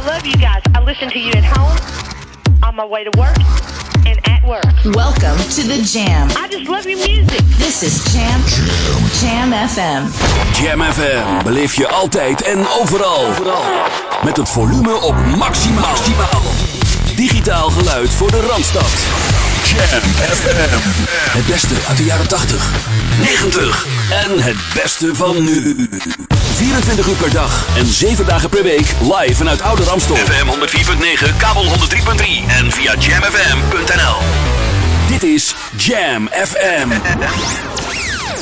I love you guys. I listen to you at home, on my way to work, and at work. Welcome to the Jam. I just love your music. This is Jam Jam FM. Jam FM beleef je altijd en overal. Met het volume op maximaal. Digitaal geluid voor de Randstad. Jam FM. Het beste uit de jaren 80, 90 en het beste van nu. 24 uur per dag en 7 dagen per week live vanuit Oude Ramstel. FM 104.9, kabel 103.3 en via jamfm.nl. Dit is Jam FM.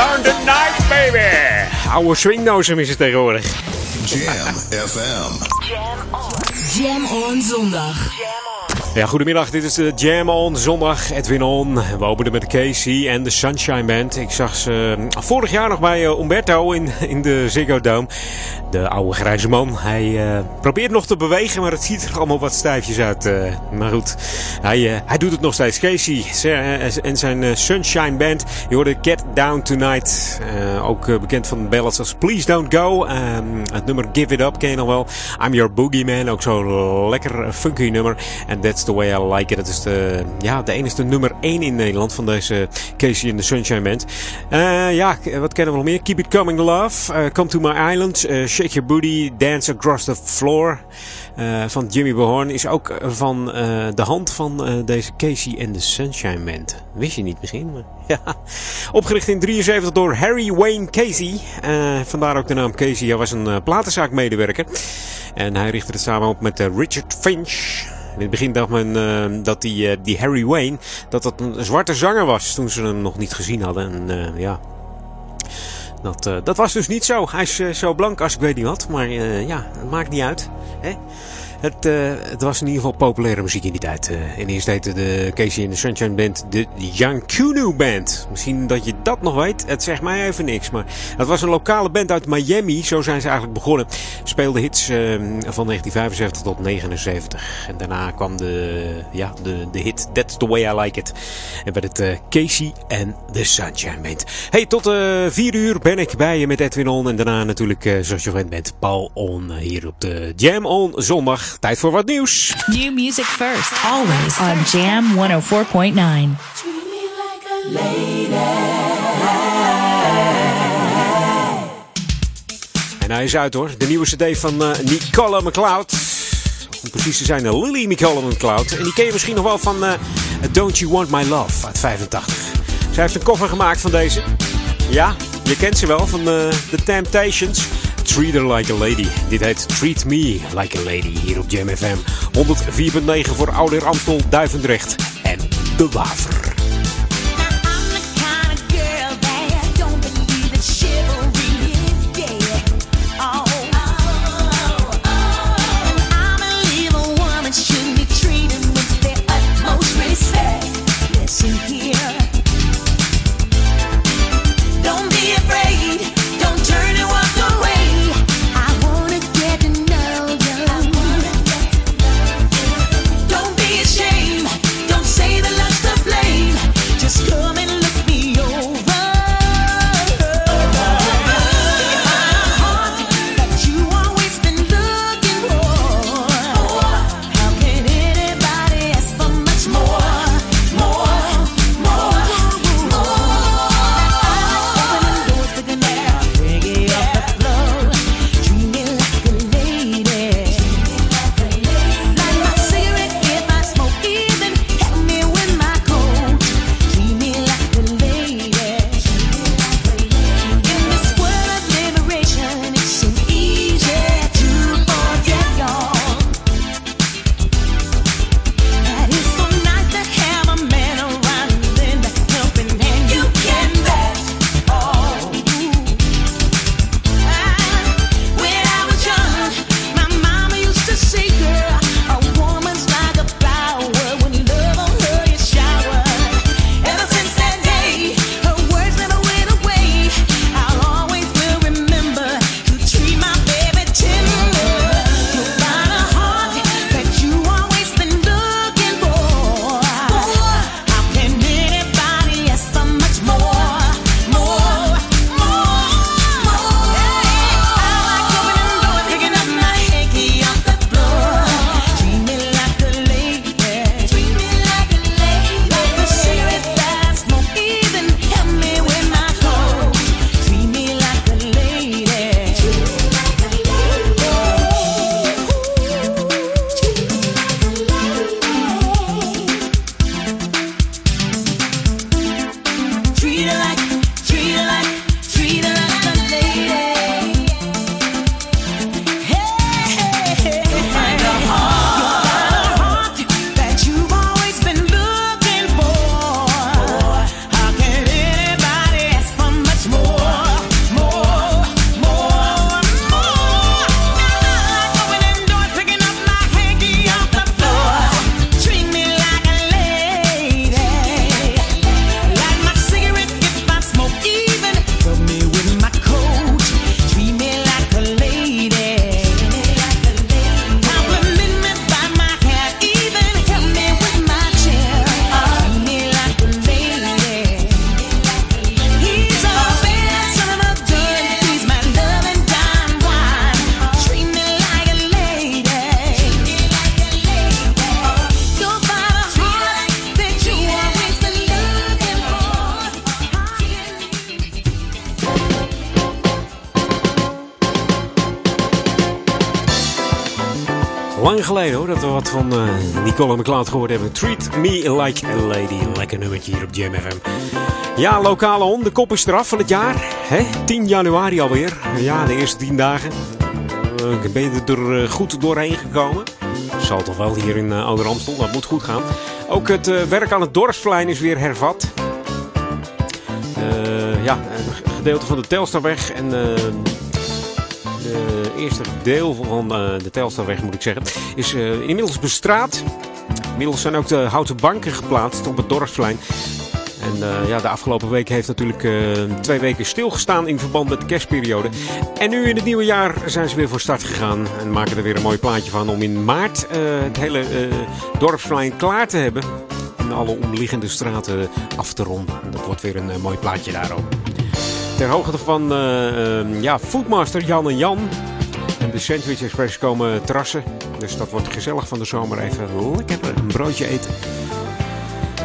Down tonight, baby. Oude swingdozen is het tegenwoordig. Jam FM. Jam on zondag. Ja, goedemiddag. Dit is de Jam On zondag. Edwin On. We openen met Casey en de Sunshine Band. Ik zag ze eh, vorig jaar nog bij eh, Umberto in, in de Ziggo Dome. De oude grijze man. Hij eh, probeert nog te bewegen, maar het ziet er allemaal wat stijfjes uit. maar goed, hij, hij doet het nog steeds. Casey en zijn Sunshine Band. Je hoorde Get Down Tonight. Ook bekend van ballads als Please Don't Go. Het nummer Give It Up ken je nog wel. I'm Your Boogeyman. Ook zo'n lekker funky nummer. En That's That's the way I like it. Dat is de, ja, de enige nummer 1 in Nederland van deze Casey in the Sunshine Band. Uh, ja, wat kennen we nog meer? Keep It Coming Love, uh, Come to My Island, uh, Shake Your Booty, Dance Across the Floor. van Jimmy Behorn is ook van de hand van deze Casey in the Sunshine Band. Wist je niet misschien? Ja. Opgericht in 73 door Harry Wayne Casey. vandaar ook de naam Casey. Hij was een platenzaakmedewerker. En hij richtte het samen op met Richard Finch. In het begin dacht men uh, dat die, uh, die Harry Wayne dat dat een zwarte zanger was toen ze hem nog niet gezien hadden. En uh, ja, dat, dat was dus niet zo. Hij is zo blank als ik weet niet wat, maar ja, het maakt niet uit. Hè? Het, uh, het, was in ieder geval populaire muziek in die tijd. Uh, in eerste heette de Casey in the Sunshine Band de Yankunu Band. Misschien dat je dat nog weet. Het zegt mij even niks. Maar het was een lokale band uit Miami. Zo zijn ze eigenlijk begonnen. Speelden hits uh, van 1975 tot 79. En daarna kwam de, ja, de, de hit That's the Way I Like It. En werd het Casey and the Sunshine Band. Hey, tot 4 uur ben ik bij je met Edwin On. En daarna natuurlijk, zoals je gewend bent, Paul On hier op de Jam On zondag. Tijd voor wat nieuws. New music first, always on Jam 104.9. En hij is uit hoor. De nieuwe cd van uh, Nicola McLeod. Om precies te zijn, uh, Lily Nicola McLeod. En die ken je misschien nog wel van uh, Don't You Want My Love uit 85. Zij heeft een cover gemaakt van deze. Ja, je kent ze wel van uh, The Temptations. Treat Her Like a Lady. Dit heet Treat Me Like a Lady hier op Jam FM. 104.9 voor Ouder Amstel, Duivendrecht en De Waver. McLeod gehoord hebben. Treat me like a lady. Lekker nummertje hier op Jam FM. Ja, lokale hond, de kop is eraf van het jaar. Hè? 10 januari alweer. Ja, de eerste 10 dagen. Uh, ben je er goed doorheen gekomen? Zal toch wel hier in uh, Ouder Amstel, dat moet goed gaan. Ook het werk aan het dorpsplein is weer hervat. Ja, een gedeelte van de Telstarweg en eerste deel van de Telstarweg, moet ik zeggen, is inmiddels bestraat. Inmiddels zijn ook de houten banken geplaatst op het dorpsplein. En uh, ja, de afgelopen week heeft natuurlijk uh, twee weken stilgestaan in verband met de kerstperiode. En nu in het nieuwe jaar zijn ze weer voor start gegaan. En maken er weer een mooi plaatje van om in maart uh, het hele dorpsplein klaar te hebben. En alle omliggende straten af te ronden. Dat wordt weer een mooi plaatje daarop. Ter hoogte van ja, Foodmaster Jan en Jan. En de Sandwich Express komen terrassen. Dus dat wordt gezellig van de zomer even lekker een broodje eten.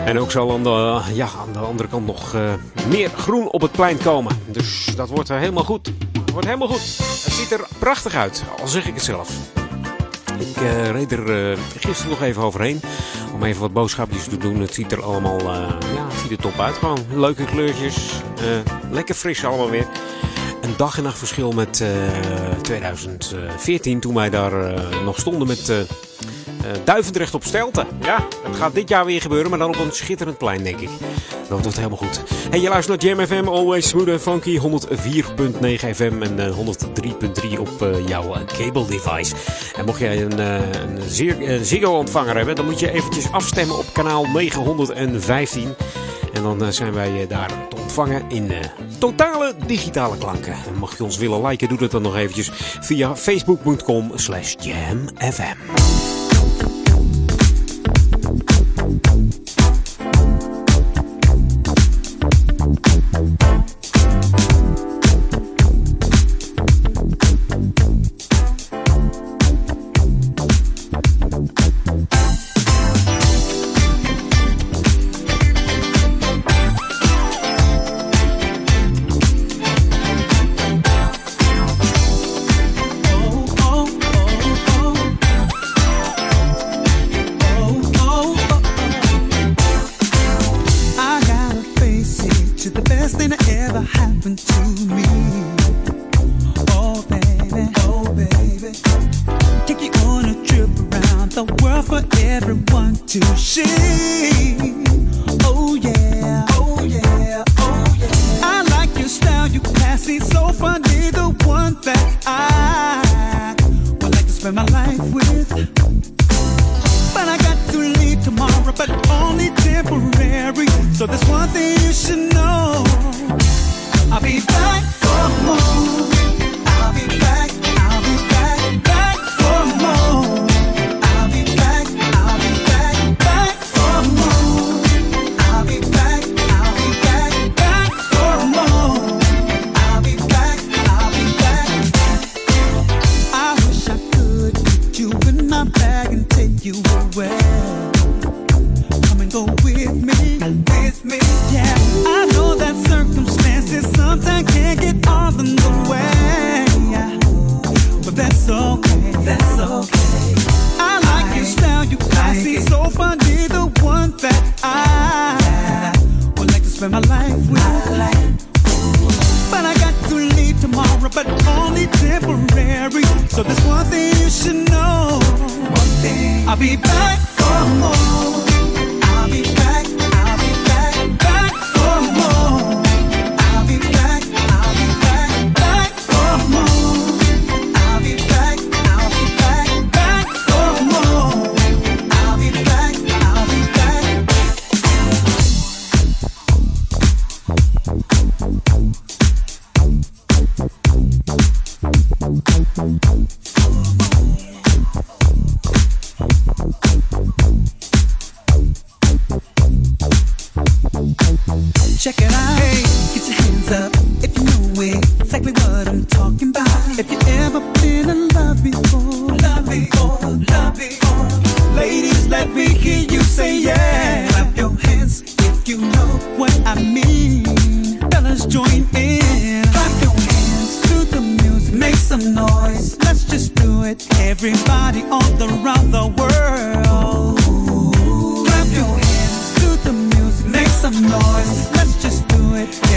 En ook zal aan de, ja, aan de andere kant nog uh, meer groen op het plein komen. Dus dat wordt helemaal goed. Wordt helemaal goed. Het ziet er prachtig uit, al zeg ik het zelf. Ik uh, reed er uh, gisteren nog even overheen om even wat boodschapjes te doen. Het ziet er allemaal ja, ziet er top uit. Gewoon leuke kleurtjes. lekker fris allemaal weer. Een dag en nacht verschil met 2014 toen wij daar nog stonden met uh, Duivendrecht op Stelten. Ja, dat gaat dit jaar weer gebeuren, maar dan op een schitterend plein, denk ik. Dat wordt helemaal goed. Hey, je luistert naar Jam FM, always smooth and funky. 104.9 FM en uh, 103.3 op jouw cable device. En mocht jij een, een Ziggo-ontvanger hebben, dan moet je eventjes afstemmen op kanaal 915. En dan zijn wij daar te ontvangen in totale digitale klanken. En mocht je ons willen liken, doe dat dan nog eventjes via facebook.com slash jamfm.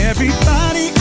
Everybody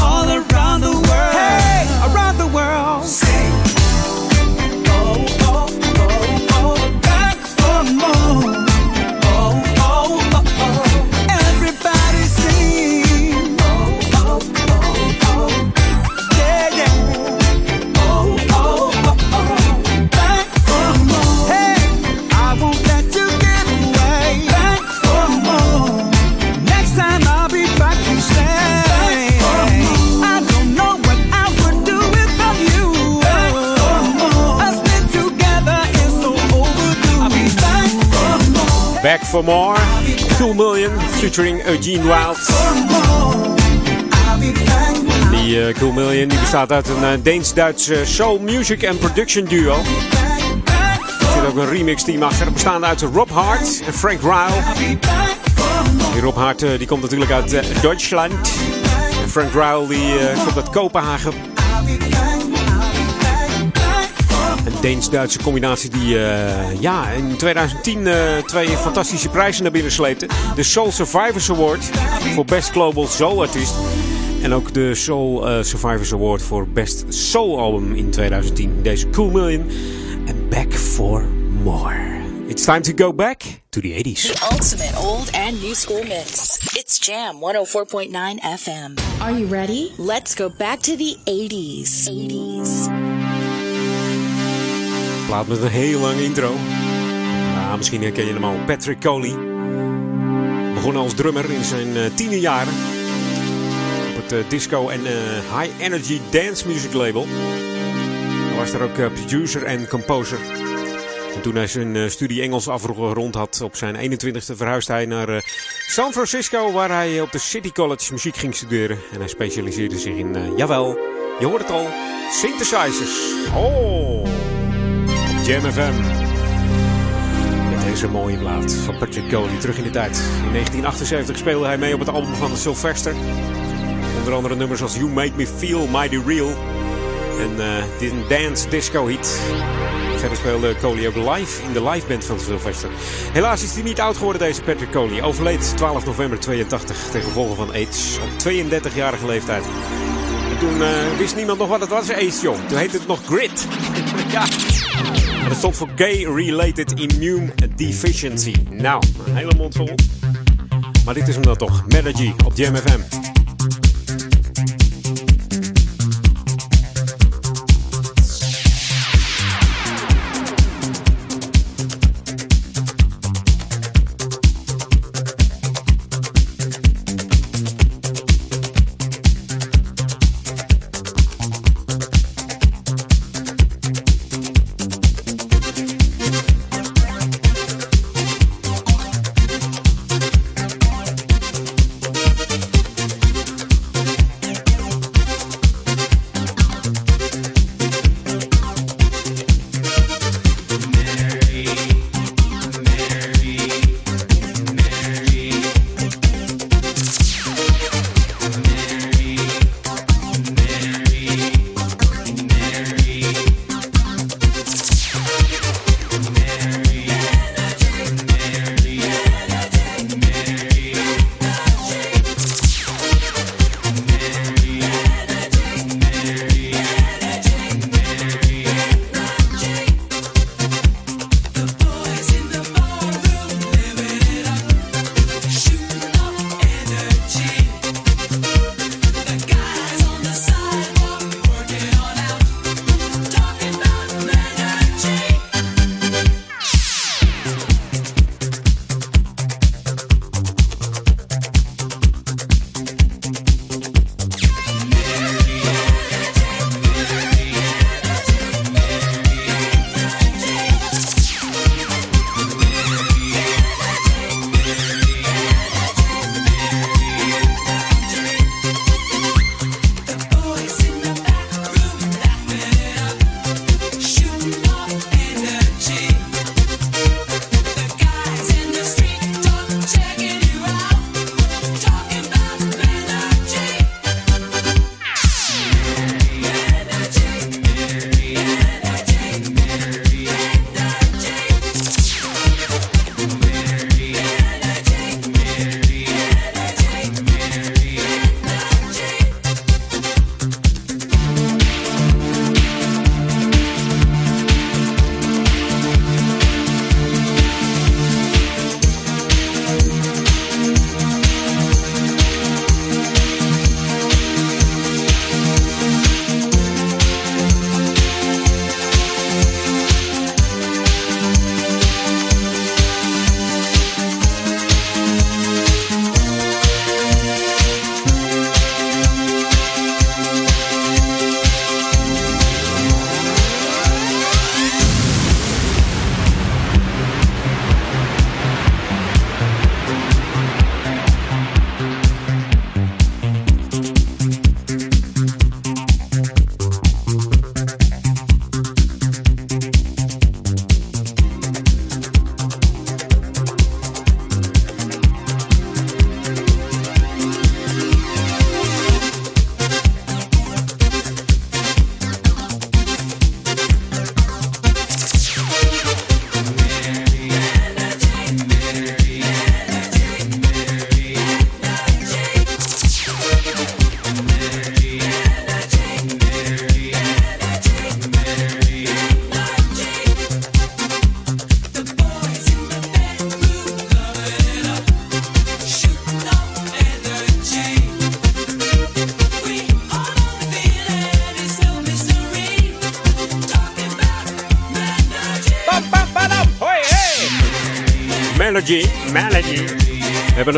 for More. Million featuring Eugene Wild. Be back. Die Cool Million die bestaat uit een eh, Deens-Duitse soul music en production duo. Er zit ook een remix team achter. Bestaande uit Rob Hart en Frank Ryle. Die Rob Hart die komt natuurlijk uit Duitsland. Frank Ryle die komt uit Kopenhagen. Deens-Duitse combinatie die eh, ja, in 2010 eh, twee fantastische prijzen naar binnen sleepte. De Soul Survivors Award voor Best Global Soul Artist. En ook de Soul eh, Survivors Award voor Best Soul Album in 2010. Deze Cool Million en Back for More. It's time to go back to the 80s. The ultimate old and new school mix. It's Jam 104.9 FM. Are you ready? Let's go back to the 80s. 80s. Plaat met een heel lange intro. Nou, misschien herken je hem al. Patrick Coley. Begon als drummer in zijn uh, tienerjaren. Op het uh, disco en uh, high energy dance music label. Hij was daar ook producer en composer. En toen hij zijn studie Engels afgerond had op zijn 21ste verhuisde hij naar San Francisco. Waar hij op de City College muziek ging studeren. En hij specialiseerde zich in, jawel, je hoort het al, synthesizers. Oh! Jam FM. Met deze mooie plaat van Patrick Coley terug in de tijd. In 1978 speelde hij mee op het album van Sylvester. Onder andere nummers als You Make Me Feel Mighty Real. En uh, dit dance disco hit. Verder speelde Coley ook live in de liveband van Sylvester. Helaas is hij niet oud geworden deze Patrick Coley. Overleed 12 november 82 ten gevolge van AIDS op 32-jarige leeftijd. En toen uh, wist niemand nog wat het was, AIDS jong. Toen heette het nog Grit. ja. En dat stond voor Gay Related Immune Deficiency. Nou, een hele mond vol. Maar dit is hem dan toch. Melody op Jam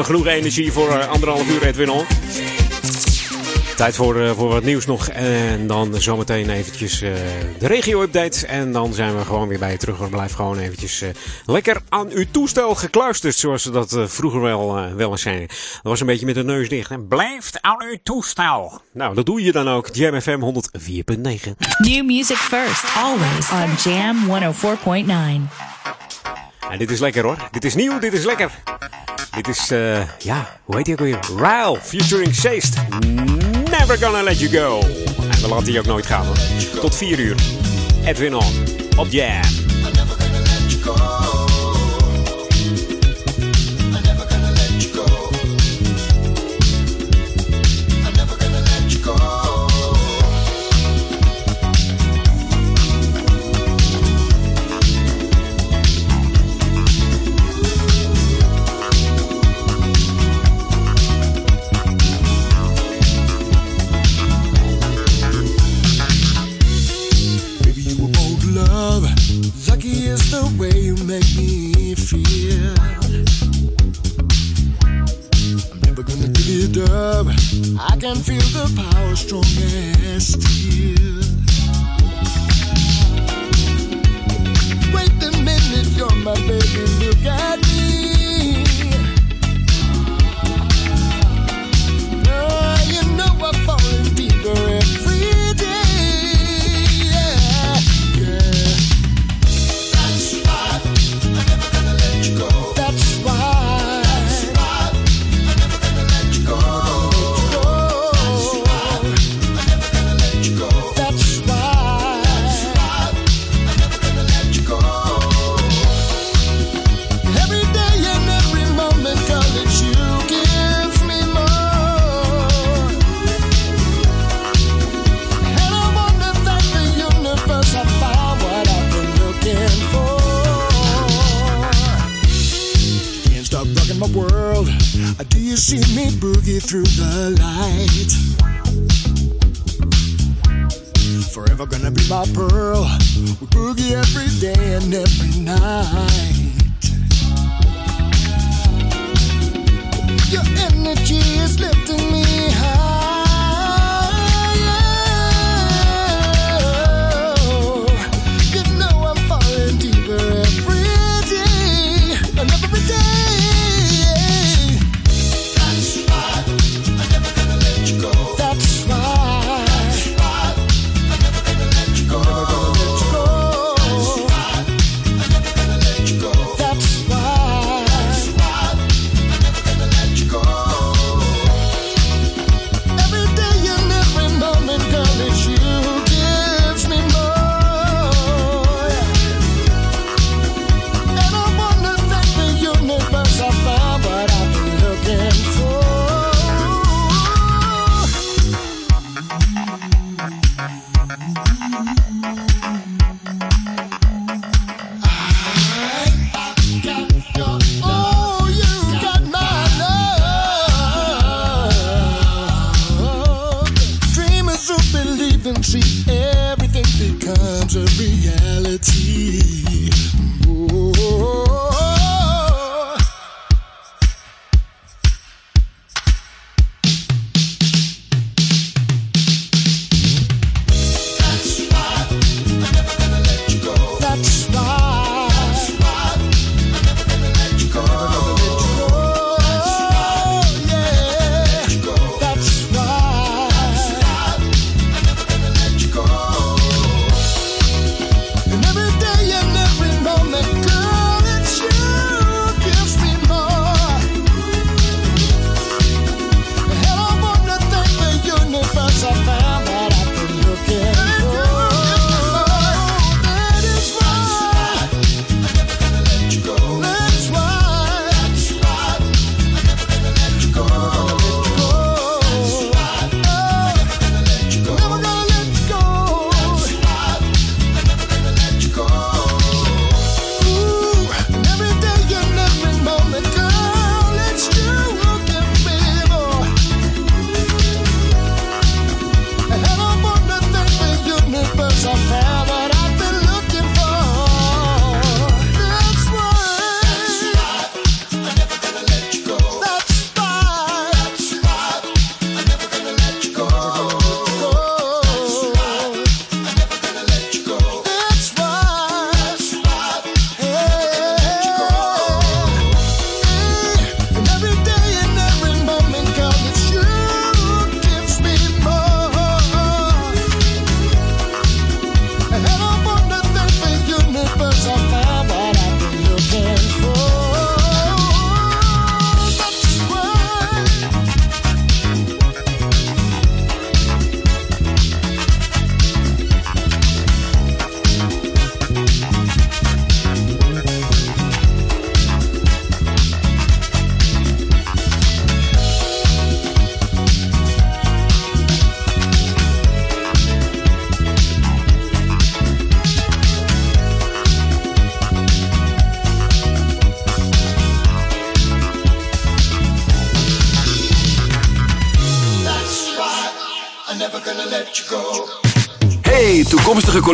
genoeg energie voor uh, anderhalf uur Edwin On. Tijd voor, uh, voor wat nieuws nog. En dan zometeen eventjes uh, de regio-update. En dan zijn we gewoon weer bij je terug. We blijven gewoon eventjes lekker aan uw toestel gekluisterd. Zoals ze dat vroeger wel, wel eens zijn. Dat was een beetje met de neus dicht. En blijft aan uw toestel. Nou, dat doe je dan ook. Jam FM 104.9. New music first. Always on Jam 104.9. En dit is lekker hoor. Dit is nieuw, dit is lekker. Dit is, uh, ja, hoe heet hij ook weer? Ryle featuring Seest. Never gonna let you go. En we laten die ook nooit gaan hoor. Tot 4 uur. Edwin On. Op Jam.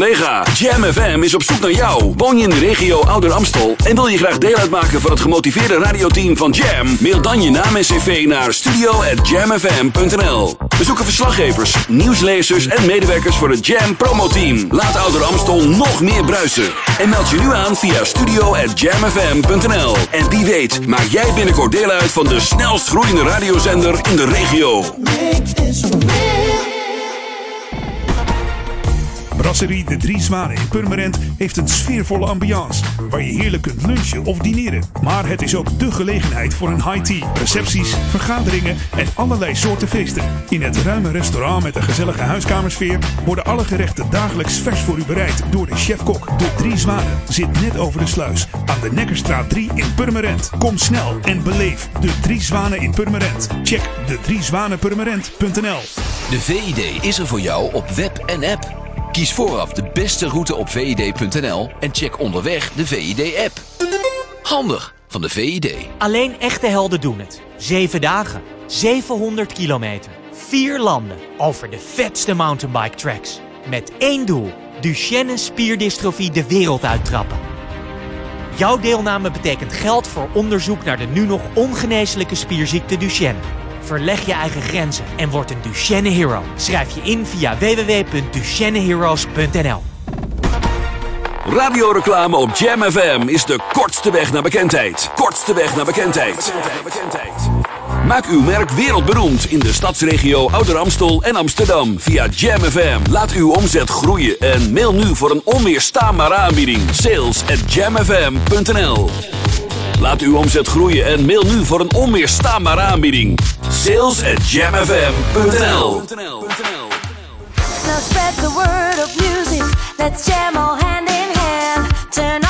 Collega. Jam FM is op zoek naar jou. Woon je in de regio Ouder Amstel en wil je graag deel uitmaken van het gemotiveerde radioteam van Jam? Mail dan je naam en cv naar studio@jamfm.nl. We zoeken verslaggevers, nieuwslezers en medewerkers voor het Jam promoteam. Laat Ouder Amstel nog meer bruisen. En meld je nu aan via studio@jamfm.nl. En wie weet, maak jij binnenkort deel uit van de snelst groeiende radiozender in de regio. De Drie Zwanen in Purmerend heeft een sfeervolle ambiance waar je heerlijk kunt lunchen of dineren. Maar het is ook de gelegenheid voor een high tea, recepties, vergaderingen en allerlei soorten feesten. In het ruime restaurant met een gezellige huiskamersfeer worden alle gerechten dagelijks vers voor u bereid door de chef-kok. De Drie Zwanen zit net over de sluis aan de Nekkerstraat 3 in Purmerend. Kom snel en beleef De Drie Zwanen in Purmerend. Check de driezwanenpurmerend.nl De VID is er voor jou op web en app. Kies vooraf de beste route op vid.nl en check onderweg de VID-app. Handig van de VID. Alleen echte helden doen het. Zeven dagen, 700 kilometer, vier landen, over de vetste mountainbike tracks. Met één doel, Duchenne spierdystrofie de wereld uittrappen. Jouw deelname betekent geld voor onderzoek naar de nu nog ongeneeslijke spierziekte Duchenne. Verleg je eigen grenzen en word een Duchenne Hero. Schrijf je in via www.duchenneheroes.nl Radioreclame op Jam FM is de kortste weg naar bekendheid. Kortste weg naar bekendheid. Maak uw merk wereldberoemd in de stadsregio Ouder Amstel en Amsterdam via Jam FM. Laat uw omzet groeien en mail nu voor een onweerstaanbare aanbieding. Sales at jamfm.nl Laat uw omzet groeien en mail nu voor een onweerstaanbare aanbieding. Sales at jamfm.nl Now spread the word of music. Let's jam all hand in hand. Turn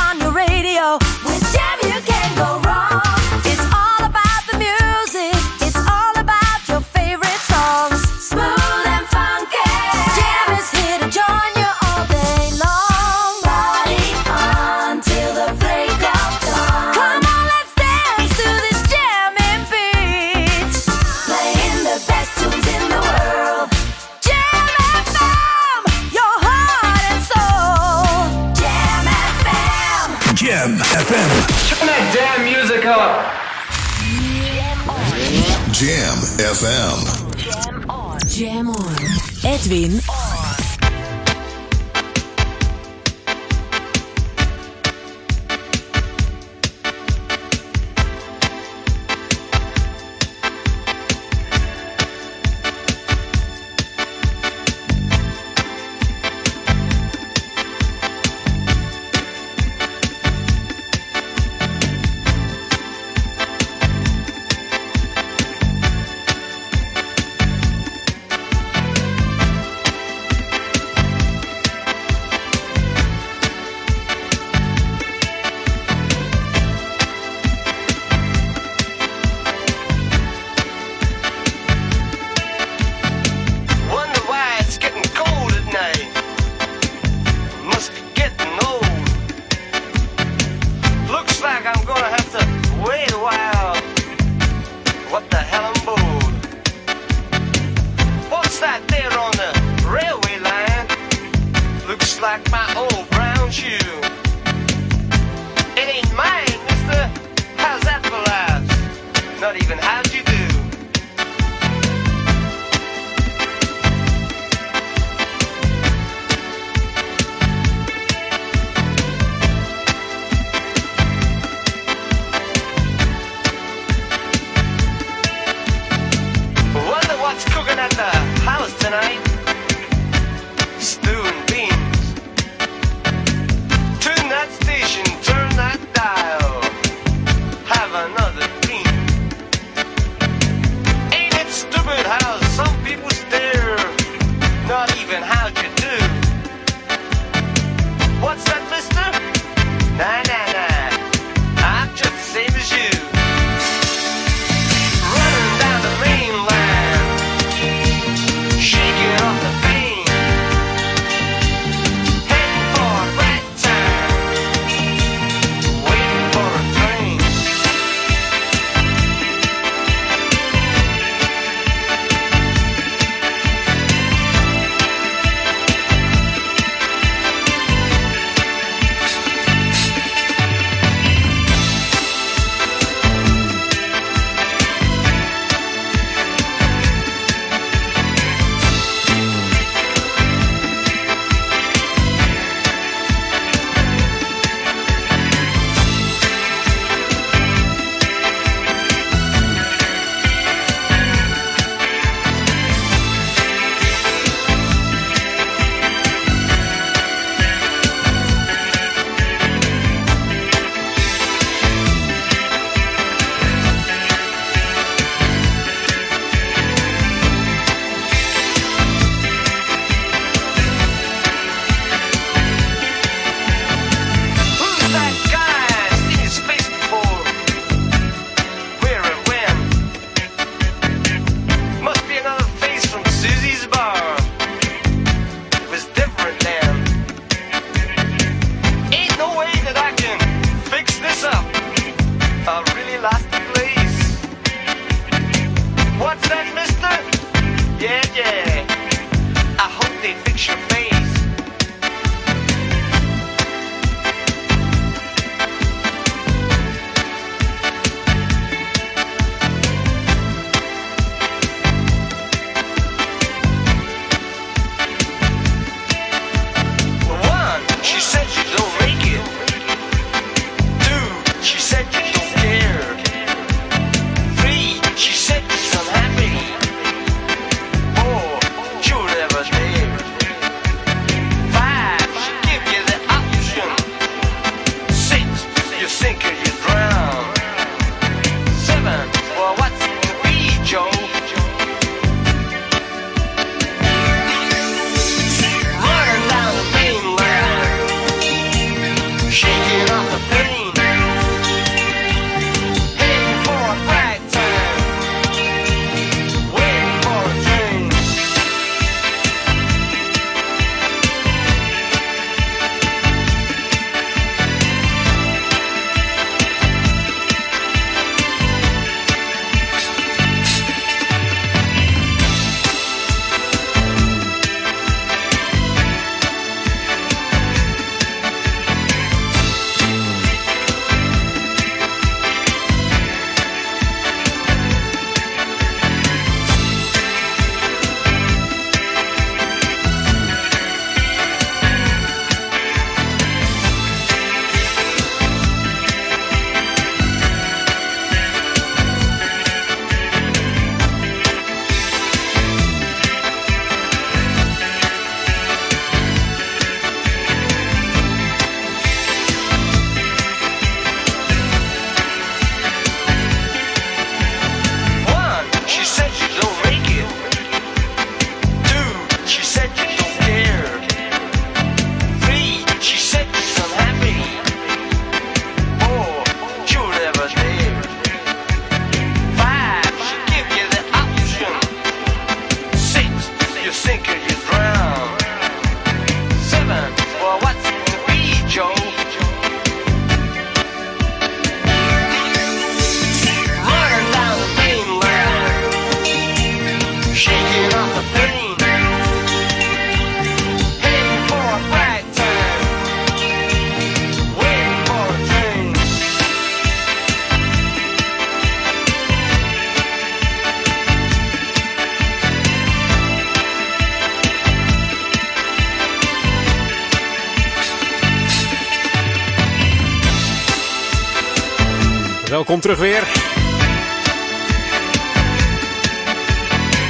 welkom terug weer.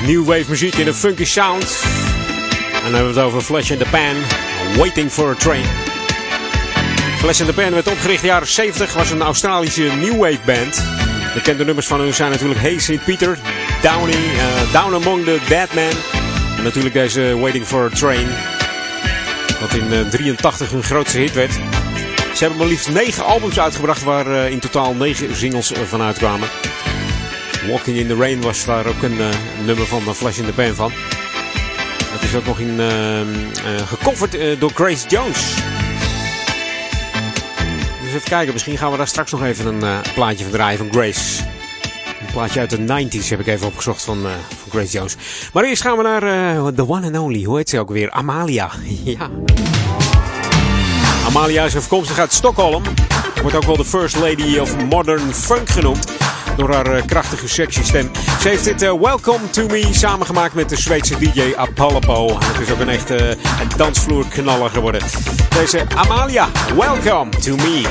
New wave muziek in een funky sound. En dan hebben we het over Flash in the Pan, Waiting for a Train. Flash in the Pan werd opgericht in de jaren 70, was een Australische new wave band. Bekende nummers van hun zijn natuurlijk Hey St. Peter, Downy, uh, Down Among the Dead. En natuurlijk deze Waiting for a Train. Wat in 1983 hun grootste hit werd. Ze hebben maar liefst 9 albums uitgebracht waar uh, in totaal 9 singles uh, van uitkwamen. Walking in the Rain was daar ook een uh, nummer van Flash in the Pan van. Dat is ook nog in, gecoverd door Grace Jones. Dus even kijken, misschien gaan we daar straks nog even een plaatje van draaien van Grace. Een plaatje uit de 90s heb ik even opgezocht van, van Grace Jones. Maar eerst gaan we naar The One and Only. Hoe heet ze ook weer? Amalia. ja. Amalia is afkomstig uit Stockholm. Wordt ook wel de First Lady of Modern Funk genoemd. Door haar uh, krachtige sexy stem. Ze heeft dit uh, Welcome to Me samengemaakt met de Zweedse DJ Apollo. Het is ook een echte uh, dansvloerknaller geworden. Deze Amalia, Welcome to Me.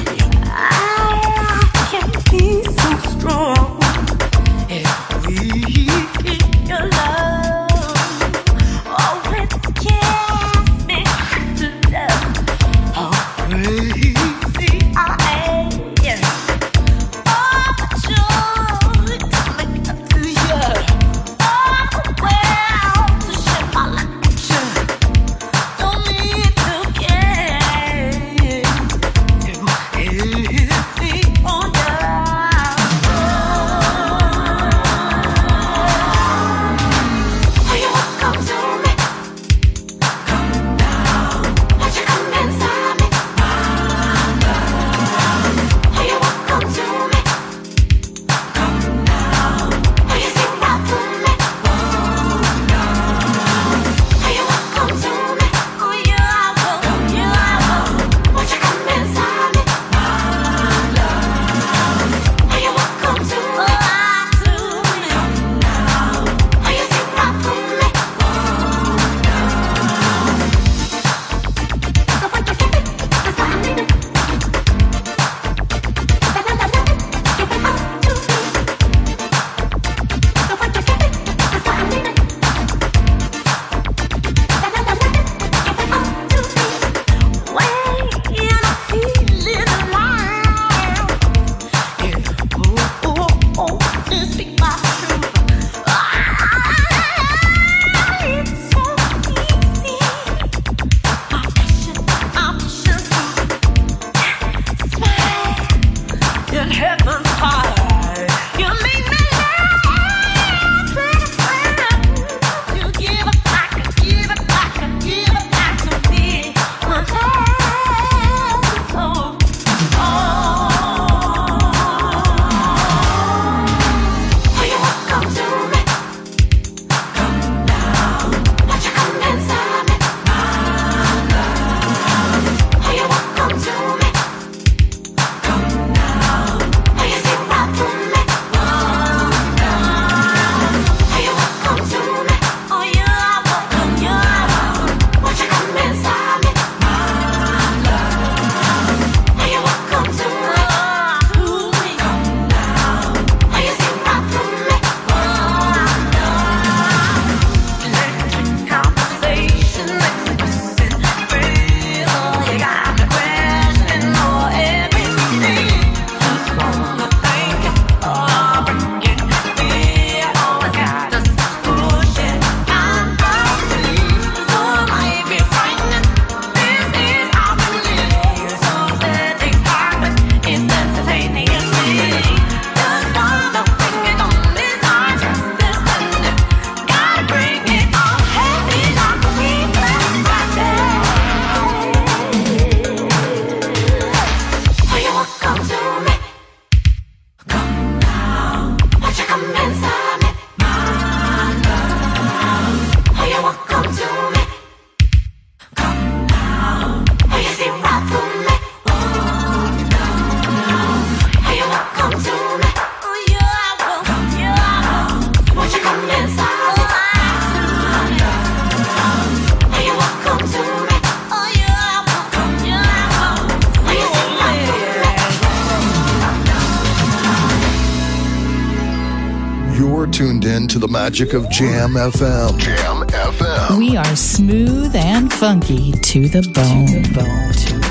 Magic of Jam FM. Jam FM. We are smooth and funky to the bone.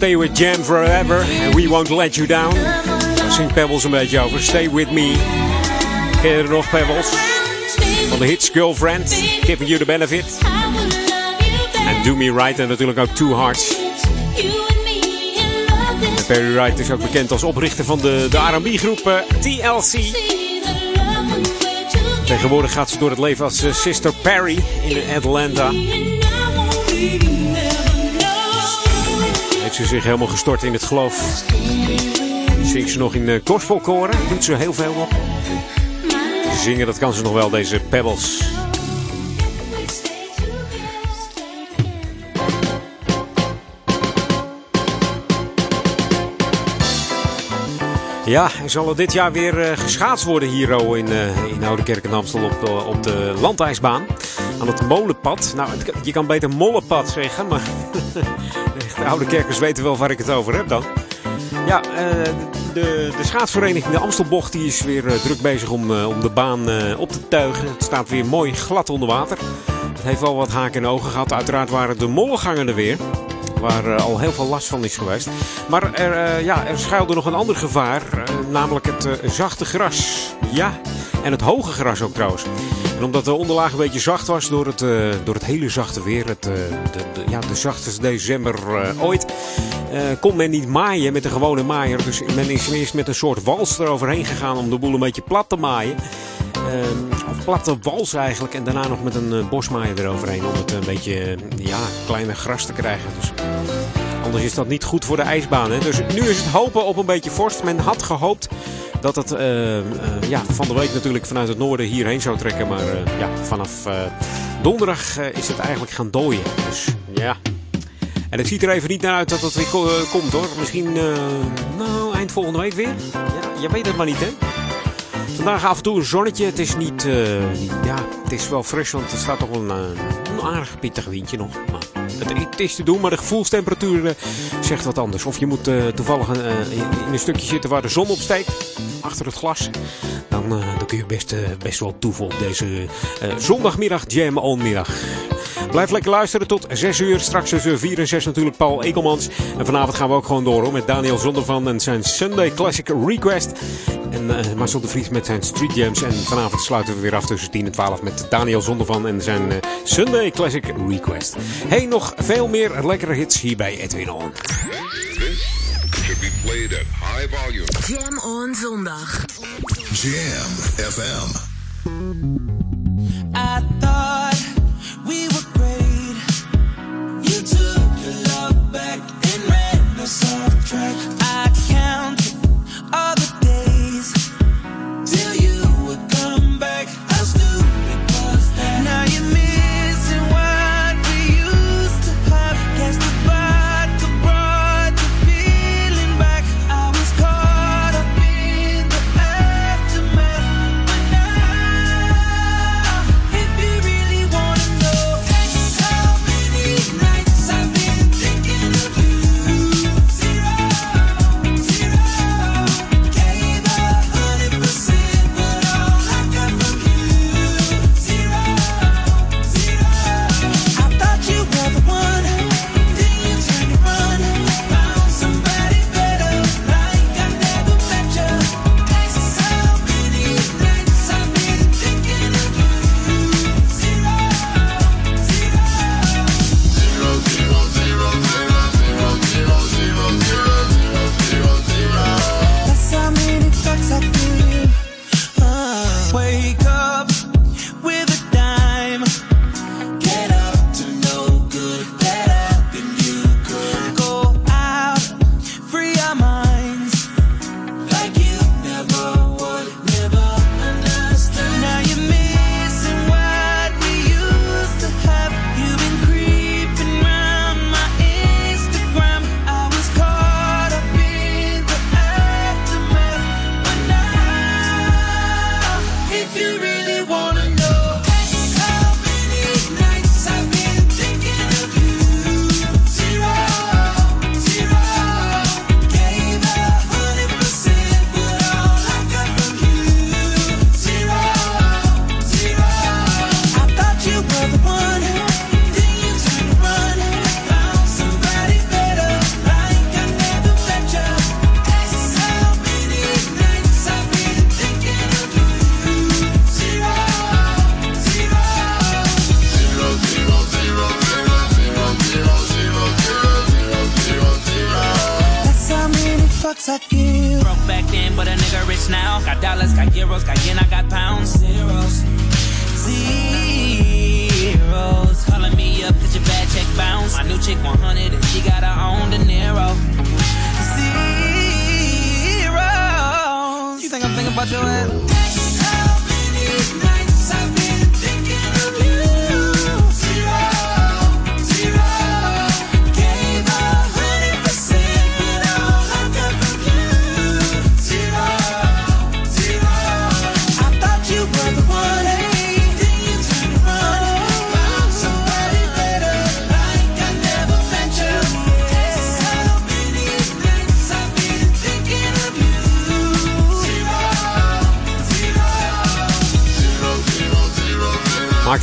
Stay with Jam forever and we won't let you down. Daar zingt Pebbles een beetje over. Stay with me. Ken je nog, Pebbles? Van de hits Girlfriend, Giving You the Benefit. En Do Me Right en natuurlijk ook Two Hearts. Perry Wright is ook bekend als oprichter van de, de R&B groep eh, TLC. Tegenwoordig gaat ze door het leven als eh, Sister Perry in Atlanta. Heeft ze zich helemaal gestort in het geloof. Zingt ze nog in de gospelkoren. Doet ze heel veel op. Zingen, dat kan ze nog wel, deze Pebbles. Ja, zal er dit jaar weer eh, geschaatst worden hier in, eh, in Oude Kerk en Amstel op, op de landijsbaan. Aan het molenpad. Nou, je kan beter mollenpad zeggen, maar de Oude Kerkers weten wel waar ik het over heb dan. Ja, eh, de, de schaatsvereniging de Amstelbocht die is weer eh, druk bezig om, eh, om de baan op te tuigen. Het staat weer mooi glad onder water. Het heeft wel wat haken en ogen gehad. Uiteraard waren de mollengangen er weer. Waar al heel veel last van is geweest. Maar er, ja, er schuilde nog een ander gevaar. namelijk het zachte gras. Ja, en het hoge gras ook trouwens. En omdat de onderlaag een beetje zacht was door het, eh, door het hele zachte weer. Het, eh, de, de, ja, de zachtste december eh, ooit. kon men niet maaien met een gewone maaier. Dus men is eerst met een soort wals eroverheen gegaan om de boel een beetje plat te maaien. Of platte wals eigenlijk. En daarna nog met een bosmaaier eroverheen. Om het een beetje ja, kleiner gras te krijgen. Dus anders is dat niet goed voor de ijsbaan. Hè? Dus nu is het hopen op een beetje vorst. Men had gehoopt dat het eh, eh, ja, van de week natuurlijk vanuit het noorden hierheen zou trekken. Maar eh, ja, vanaf donderdag is het eigenlijk gaan dooien. Dus ja. En het ziet er even niet naar uit dat het weer ko- komt hoor. Misschien nou, eind volgende week weer. Ja, je weet het maar niet hè. Vandaag af en toe een zonnetje. Het is niet, ja, het is wel fris, want er staat toch een, een aardig pittig windje nog. Maar het, is te doen, maar de gevoelstemperatuur eh, zegt wat anders. Of je moet eh, toevallig eh, in een stukje zitten waar de zon op steekt, achter het glas. Dan, dan kun je best, best wel toeven op deze zondagmiddag, Jam On middag. Blijf lekker luisteren tot 6 uur. Straks tussen 4 en 6 natuurlijk Paul Ekelmans. En vanavond gaan we ook gewoon door hoor, met Daniel Zondervan en zijn Sunday Classic Request. En eh Marcel de Vries met zijn Street Jams. En vanavond sluiten we weer af tussen 10 en 12 met Daniel Zondervan en zijn eh, Sunday Classic Request. Hey, nog veel meer lekkere hits hier bij Edwin On. should be played at high volume. Jam on zondag. Jam FM.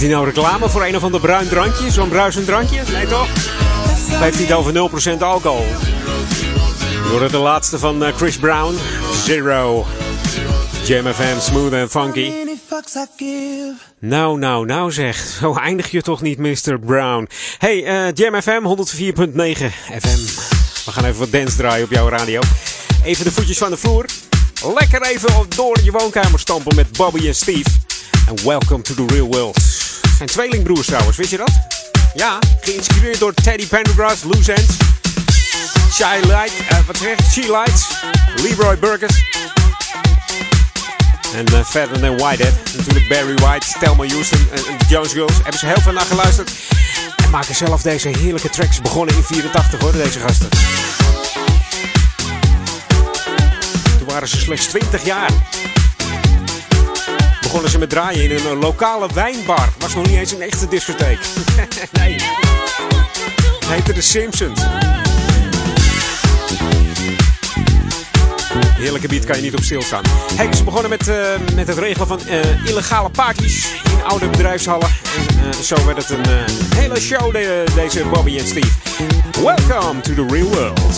Hij nou reclame voor een of ander bruin drankje? Zo'n bruisend drankje? Nee toch? Of heeft hij het over 0% alcohol? Door het de laatste van eh, Chris Brown. Zero. Jam FM, smooth and funky. Nou, nou, nou zeg. Zo eindig je toch niet, Mr. Brown. Hey, eh, Jam FM 104.9 FM. We gaan even wat dance draaien op jouw radio. Even de voetjes van de vloer. Lekker even door je woonkamer stampen met Bobby en Steve. En welcome to the real world. En tweelingbroers trouwens, weet je dat? Ja, geïnspireerd door Teddy Pendergrass, Loose Ends. Shy Light, eh, wat zeg? She Lights, Leroy Burgess. En uh, verder dan Whitehead. Natuurlijk Barry White, Thelma Houston en, en de Jones Girls. Hebben ze heel veel naar geluisterd. En maken zelf deze heerlijke tracks. Begonnen in 84 hoor, deze gasten. Toen waren ze slechts 20 jaar. Begonnen ze met draaien in een eh, lokale wijnbar. Was nog niet eens een echte discotheek. nee. Het The Simpsons. Heerlijke beat kan je niet op stilstaan. Hey, ze begonnen met, eh, met het regelen van eh, illegale parties in oude bedrijfshallen. En zo werd het een hele show, de- deze Bobby en Steve. Welcome to the real world.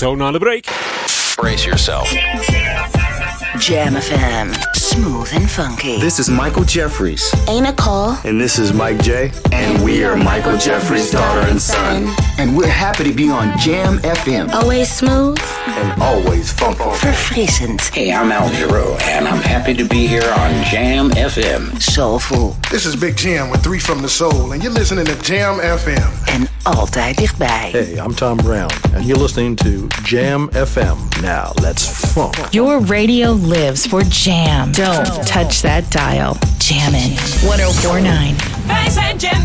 Tot zo na de break. Brace yourself. Jam FM. Smooth and funky. This is Michael Jeffries. Ain't Nicole. And this is Mike J. And we are Michael Jeffries' daughter and son. And we're happy to be on Jam FM. Always smooth. And always funky. Verfrissend. Hey, I'm Al Giro, and I'm happy to be here on Jam FM. Soulful. This is Big Jam with Three from the Soul, and you're listening to Jam FM. Altijd dichtbij. Hey, I'm Tom Brown, and you're listening to Jam FM. Now, let's funk. Your radio lives for Jam. Don't touch that dial. Jammin' 1049. Wij zijn Jam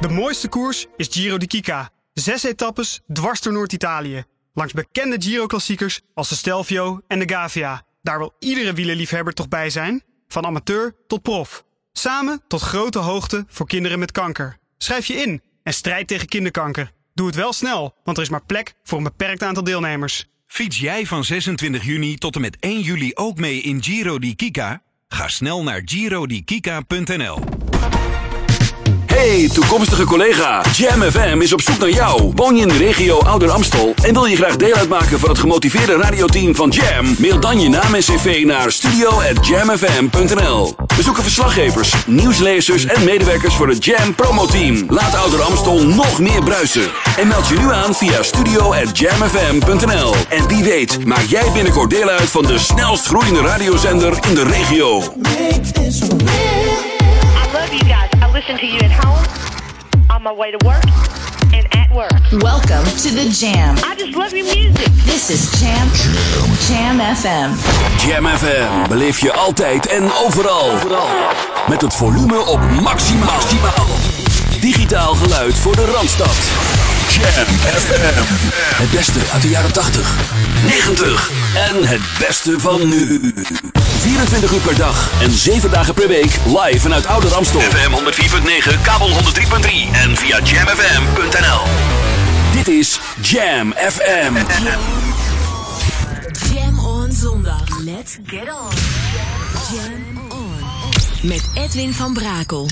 De mooiste koers is Giro di Kika. Zes etappes dwars door Noord-Italië. Langs bekende Giro-klassiekers als de Stelvio en de Gavia. Daar wil iedere wielerliefhebber toch bij zijn, van amateur tot prof. Samen tot grote hoogte voor kinderen met kanker. Schrijf je in en strijd tegen kinderkanker. Doe het wel snel, want er is maar plek voor een beperkt aantal deelnemers. Fiets jij van 26 juni tot en met 1 juli ook mee in Giro di Kika? Ga snel naar girodikika.nl. Hey, toekomstige collega. Jam FM is op zoek naar jou. Woon je in de regio Ouder Amstel en wil je graag deel uitmaken van het gemotiveerde radioteam van Jam? Mail dan je naam en cv naar studio@jamfm.nl. We zoeken verslaggevers, nieuwslezers en medewerkers voor het Jam promoteam. Laat Ouder Amstel nog meer bruisen. En meld je nu aan via studio@jamfm.nl. En wie weet, maak jij binnenkort deel uit van de snelst groeiende radiozender in de regio. I love you guys. I listen to you at home, on my way to work, at work. Welcome to the Jam. I just love your music. This is Jam. Jam FM. Jam FM beleef je altijd en overal. Met het volume op maximaal. Digitaal geluid voor de Randstad. Jam FM. Het beste uit de jaren 80, 90 en het beste van nu. 24 uur per dag en 7 dagen per week live vanuit Oude Ramstel. FM 104.9, kabel 103.3 en via jamfm.nl. Dit is Jam FM. Jam on zondag. Let's get on. Jam on. Met Edwin van Brakel.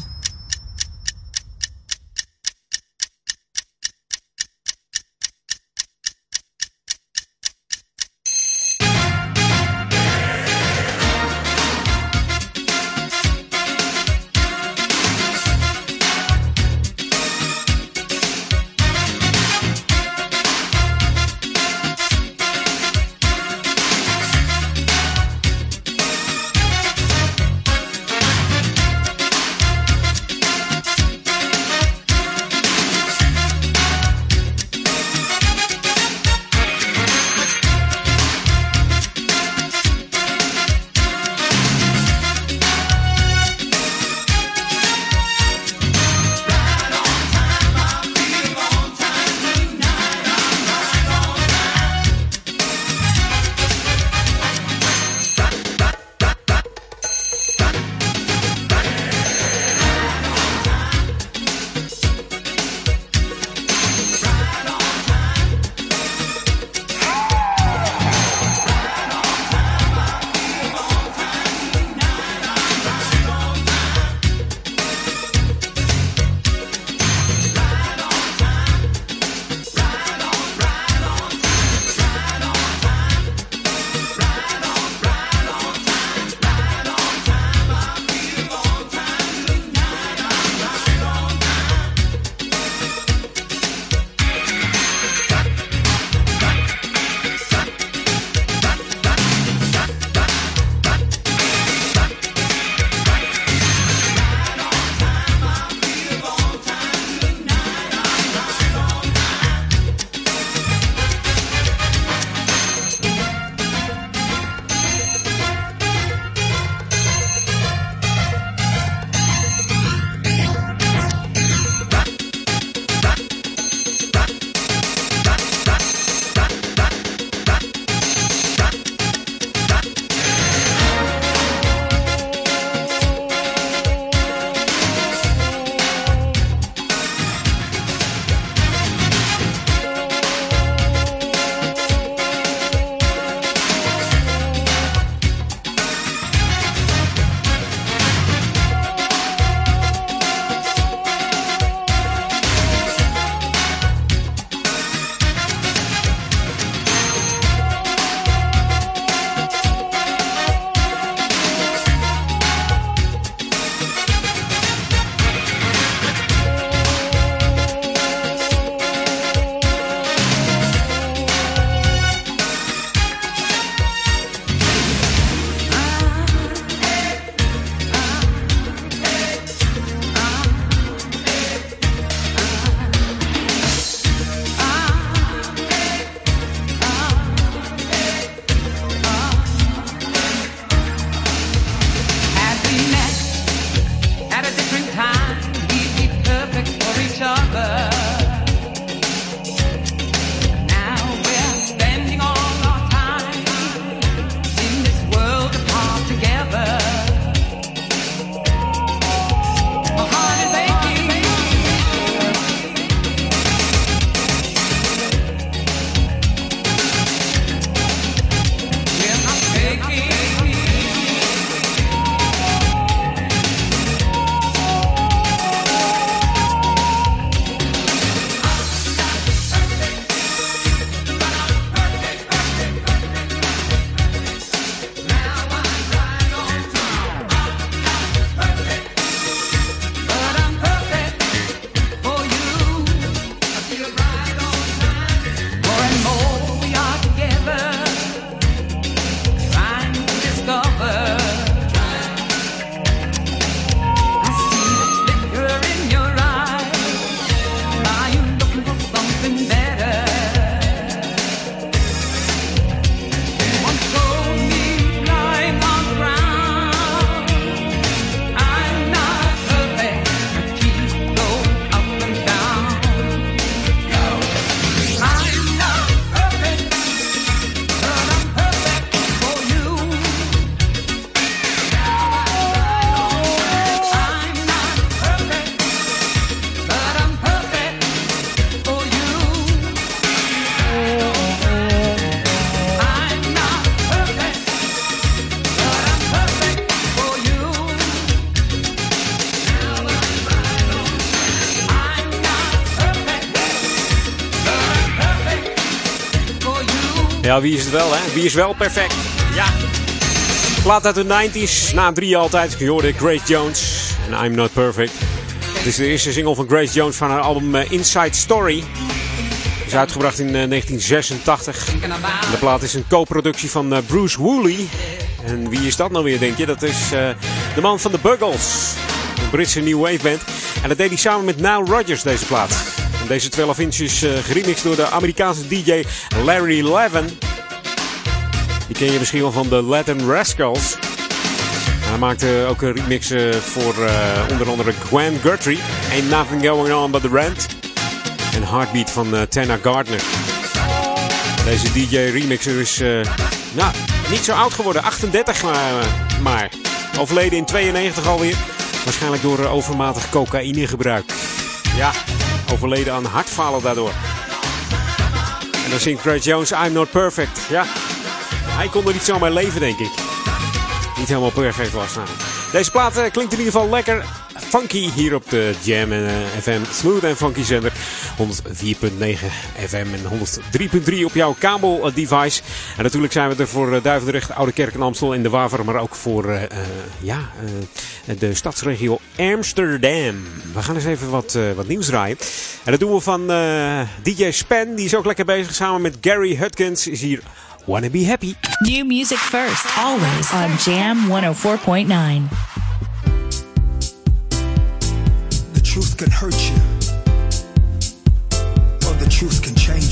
Ja, wie is het wel, hè? Wie is wel perfect? Ja. Plaat uit de 90s. Na drie altijd. Je hoorde Grace Jones. En I'm Not Perfect. Dit is de eerste single van Grace Jones van haar album eh, Inside Story. Is uitgebracht in eh, 1986. En de plaat is een co-productie van eh, Bruce Woolley. En wie is dat nou weer, denk je? Dat is eh, de man van de Buggles. Een Britse new wave band. En dat deed hij samen met Nile Rodgers, deze plaat. En deze 12 inch is eh, geremixed door de Amerikaanse DJ Larry Levin. Die ken je misschien wel van de Latin Rascals. Hij maakte ook een remix eh, voor eh, onder andere Gwen Guthrie. Ain't Nothing Going On But The Rent. En Heartbeat van eh, Tana Gardner. Deze DJ remixer is nou, niet zo oud geworden. 38 maar, maar. Overleden in 92 alweer. Waarschijnlijk door overmatig cocaïnegebruik. Ja, overleden aan hartfalen daardoor. En dan zingt Grace Jones I'm Not Perfect. Ja, hij kon er niet zomaar leven, denk ik. Niet helemaal perfect was. Nou. Deze plaat eh, klinkt in ieder geval lekker funky hier op de Jam en eh, FM Smooth en Funky zender. 104.9 FM en 103.3 op jouw kabeldevice. En natuurlijk zijn we er voor eh, Duivendrecht, Oude Kerk en Amstel in de Waver. Maar ook voor eh, eh, ja, eh, de stadsregio Amsterdam. We gaan eens even wat, eh, wat nieuws draaien. En dat doen we van eh, DJ Span. Die is ook lekker bezig samen met Gary Hutkins. Is hier Wanna Be Happy. New music first, always on Jam 104.9. The truth can hurt you, or the truth can change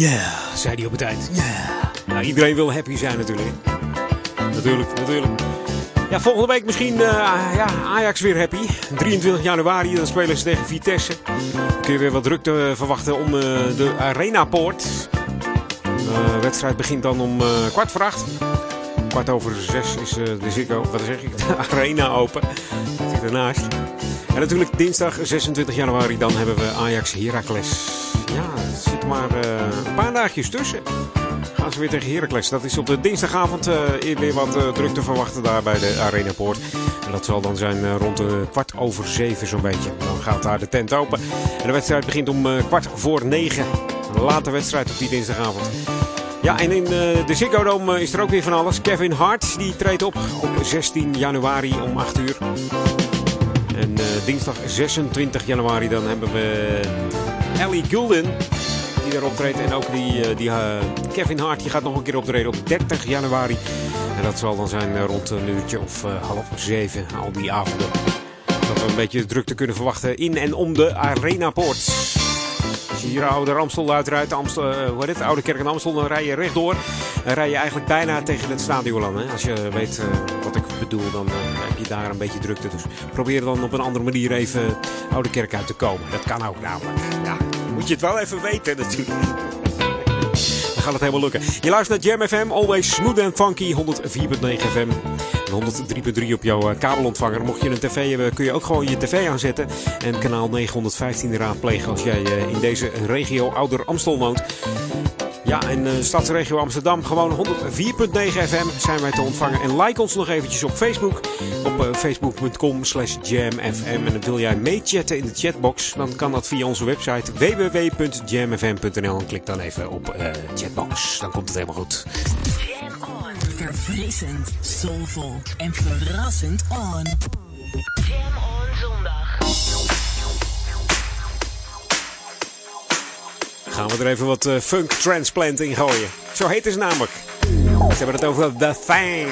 Ja, zei hij op het eind. Ja. Nou, iedereen wil happy zijn natuurlijk. Natuurlijk, natuurlijk. Ja, volgende week misschien eh, ja, Ajax weer happy. 23 januari, dan spelen ze tegen Vitesse. Dan kun je weer wat drukte verwachten om eh, de Arenapoort. De wedstrijd begint dan om eh, kwart voor acht. Kwart over zes is eh, de Ziggo, wat zeg ik, de Arena open. Dat zit ernaast. En natuurlijk dinsdag 26 januari, dan hebben we Ajax Heracles. Ja, er zit maar eh, een paar dagjes tussen. Gaan ze weer tegen Heracles. Dat is op de dinsdagavond eh weer wat eh, druk te verwachten daar bij de Arenapoort. En dat zal dan zijn rond de kwart over zeven zo'n beetje. Dan gaat daar de tent open. En de wedstrijd begint om kwart voor negen. Een late wedstrijd op die dinsdagavond. Ja, en in de Ziggo Dome is er ook weer van alles. Kevin Hart die treedt op op 16 januari om 8 uur. En dinsdag 26 januari dan hebben we Ellie Gulden die daar optreedt. En ook die, eh, die, eh, Kevin Hart die gaat nog een keer optreden op 30 januari. En dat zal dan zijn eh, rond een uurtje of half zeven, al die avonden. Dat we een beetje drukte kunnen verwachten in en om de Arenapoort. Als je hier oude Amstel uitrijdt, Amstel, hoe heet het, Oude Kerk en Amstel, dan rij je rechtdoor. Dan rij je eigenlijk bijna tegen het stadion aan. Als je weet wat ik bedoel, dan heb je daar een beetje drukte. Dus probeer dan op een andere manier even Oude Kerk uit te komen. Dat kan ook namelijk. Ja, moet je het wel even weten natuurlijk. Dan gaat het helemaal lukken. Je luistert naar Jam FM, always smooth and funky, 104.9 FM. En 103.3 op jouw eh, kabelontvanger. Mocht je een tv hebben, kun je ook gewoon je tv aanzetten. En kanaal 915 raadplegen als jij eh, in deze regio Ouder Amstel woont. Ja, en uh, stadsregio Amsterdam, gewoon 104.9 FM zijn wij te ontvangen. En like ons nog eventjes op Facebook. Op uh, facebook.com slash jamfm. En wil jij meechatten in de chatbox. Dan kan dat via onze website www.jamfm.nl. En klik dan even op uh, chatbox. Dan komt het helemaal goed. Verfrissend, soulvol en verrassend on. Jam on zondag. Gaan we er even wat uh, funk transplant in gooien. Zo heet het namelijk. Ze hebben het over The Thing.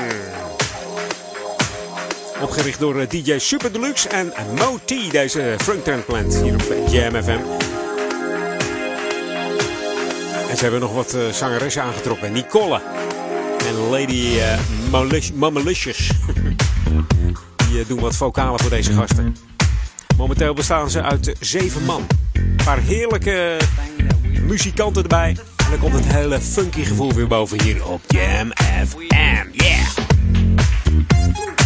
Opgericht door uh, DJ Super Deluxe en Mo T, deze funk transplant hier op Jam FM. En ze hebben nog wat uh, zangeressen aangetrokken. Nicole en Lady Mamalicious. Die doen wat vocalen voor deze gasten. Momenteel bestaan ze uit zeven man. Een paar heerlijke muzikanten erbij. En dan komt het hele funky gevoel weer boven hier op Jam FM. Yeah!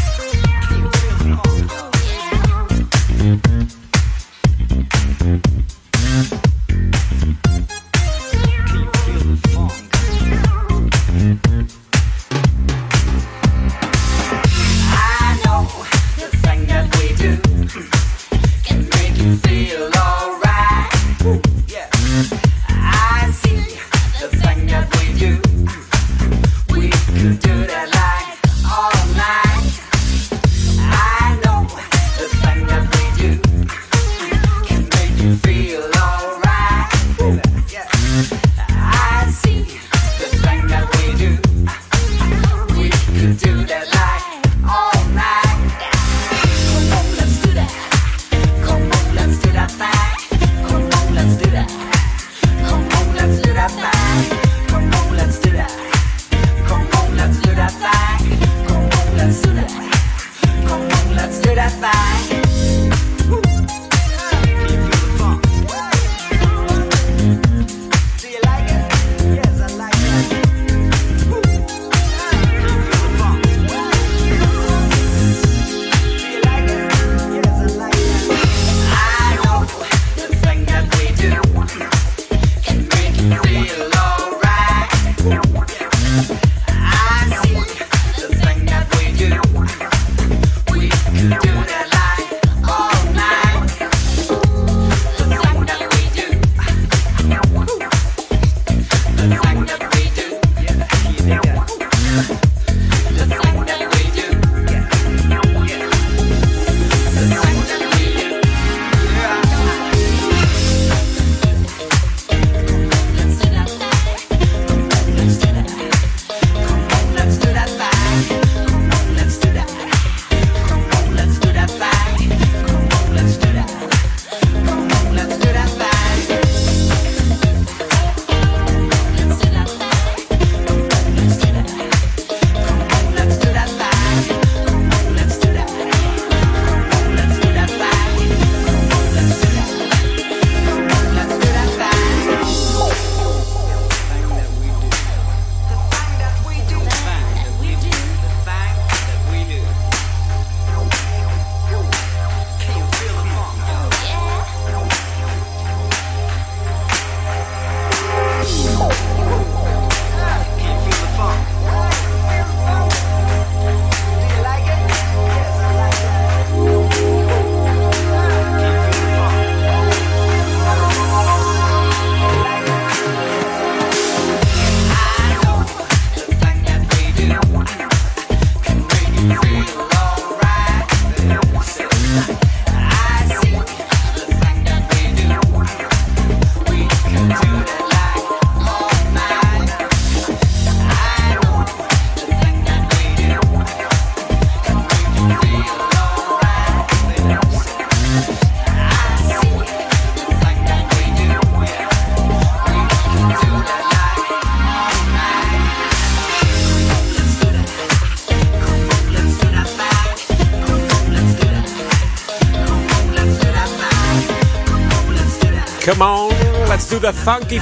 Do the funky.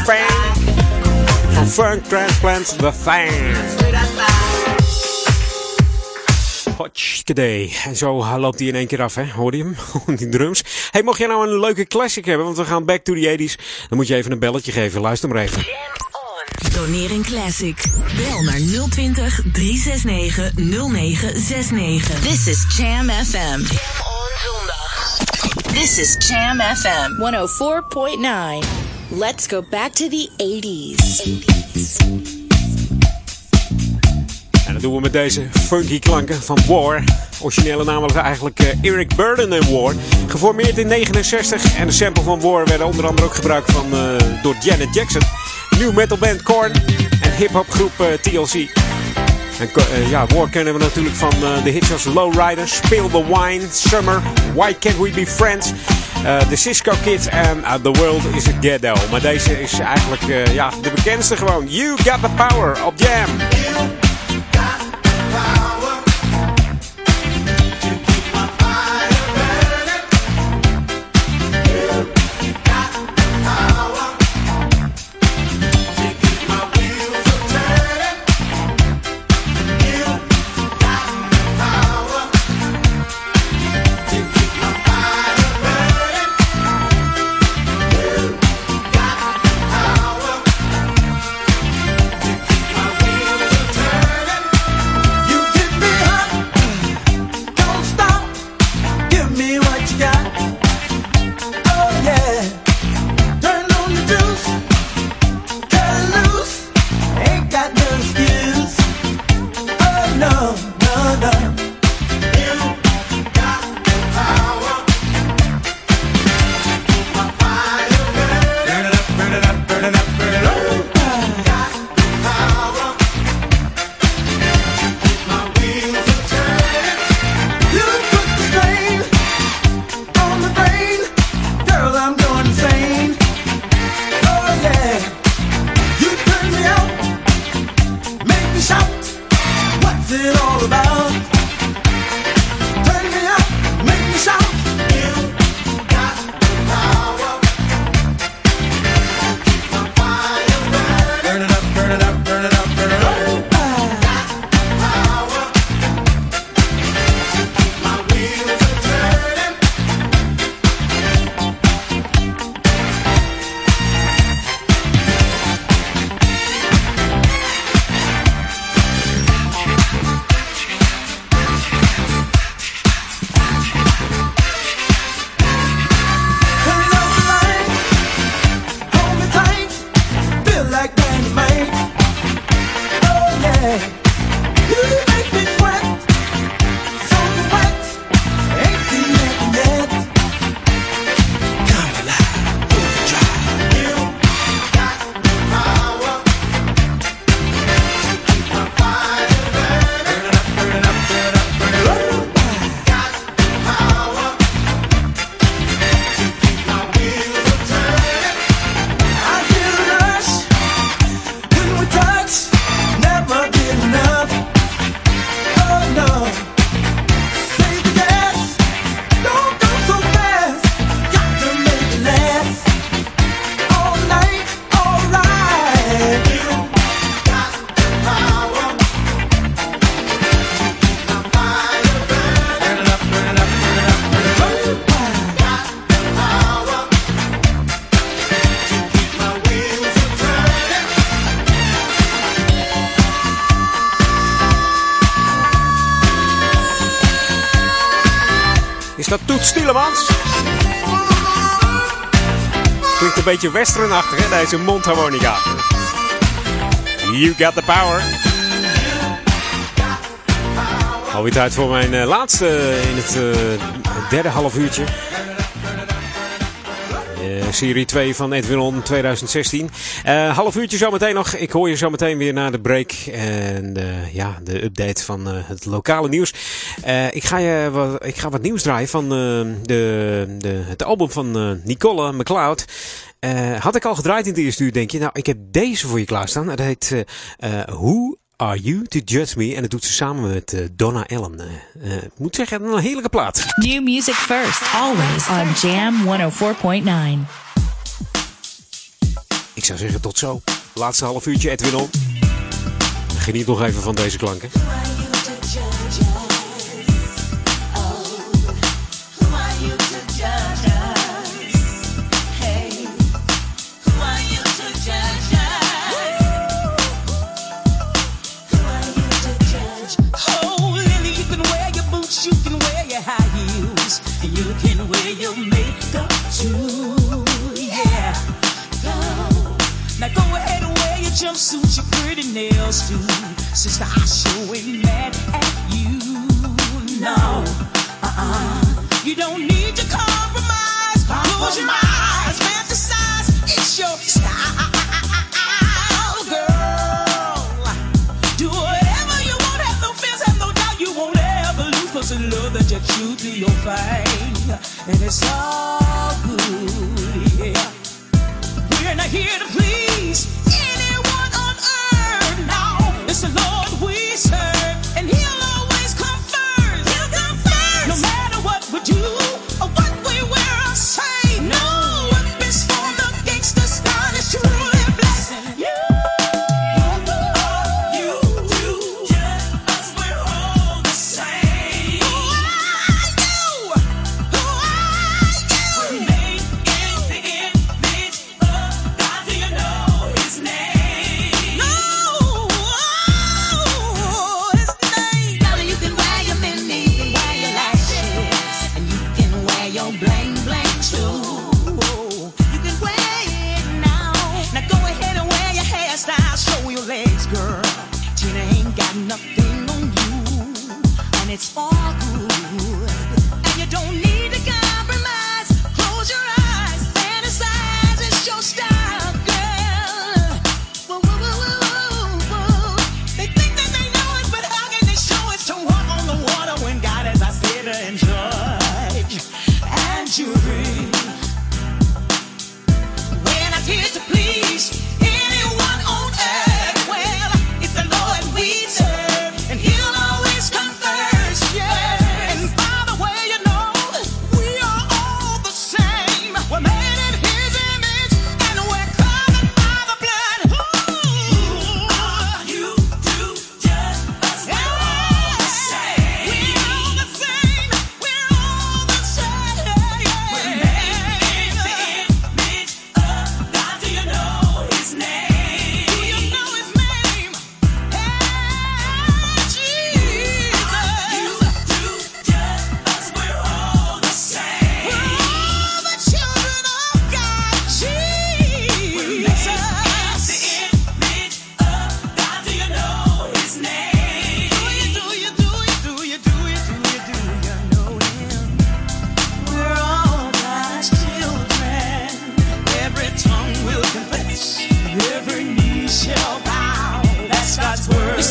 Van Funk Transplants, the thing. Hotchkadee. En zo loopt hij in één keer af, hè? Hoor je hem? Die drums. Hey, mocht jij nou een leuke classic hebben, want we gaan back to the 80s, dan moet je even een belletje geven. Luister maar even. Doneer een classic. Bel naar 020 369 0969. This is Jam FM. This is Jam FM 104.9. Let's go back to the 80s. En dat doen we met deze funky klanken van War. Originele was eigenlijk eh, Eric Burden en War. Geformeerd in 69 en de sample van War werden onder andere ook gebruikt van, eh, door Janet Jackson. New metal band Korn en hip-hop groep eh, TLC. En ja, War kennen we natuurlijk van de hits als Lowriders, Spill the Wine, Summer, Why Can't We Be Friends, eh, The Cisco Kids en uh, The World is a Ghetto. Maar deze is eigenlijk eh, ja, de bekendste gewoon. You Got the Power op Jam. Stielemans? Klinkt een beetje westernachtig, hè, deze mondharmonica. You got the power. Alweer tijd voor mijn eh, laatste in het eh, derde half uurtje. Serie 2 van Edwin On 2016. Eh, half uurtje zometeen nog. Ik hoor je zometeen weer na de break. En eh, ja, de update van eh, het lokale nieuws. Eh, ik, ga je wat, ik ga wat nieuws draaien van de, de, het album van Nicole McLeod. Had ik al gedraaid in het eerste uur, denk je? Nou, ik heb deze voor je klaarstaan. Dat heet Who Are You To Judge Me? En dat doet ze samen met eh, Donna Allen. Eh, eh, ik moet zeggen, een heerlijke plaat. New music first, always on Jam 104.9. Ik zou zeggen, tot zo. Laatste half uurtje, Edwin On. Geniet nog even van deze klanken. You can wear your makeup too. Yeah. Now go ahead and wear your jumpsuit, your pretty nails too. Sister, I sure ain't mad at you. No, uh-uh. You don't need to compromise. Close your eyes, fantasize. It's your style, girl. Do whatever you want, have no fears, have no doubt you won't ever lose. Cause the love that you true to your thing. And it's all good, yeah. We're not here to please anyone on earth. No, it's the Lord we serve. It's all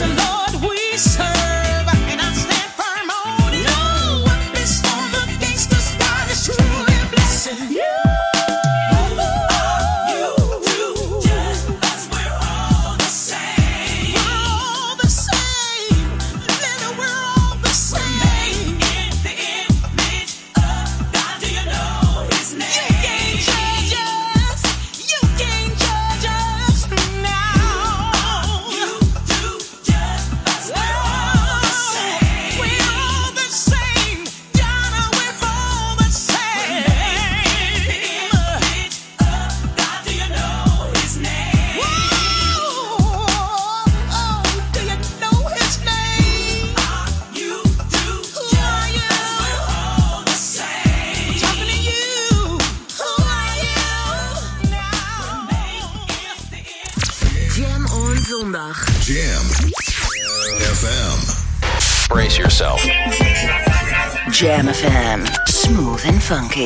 alone.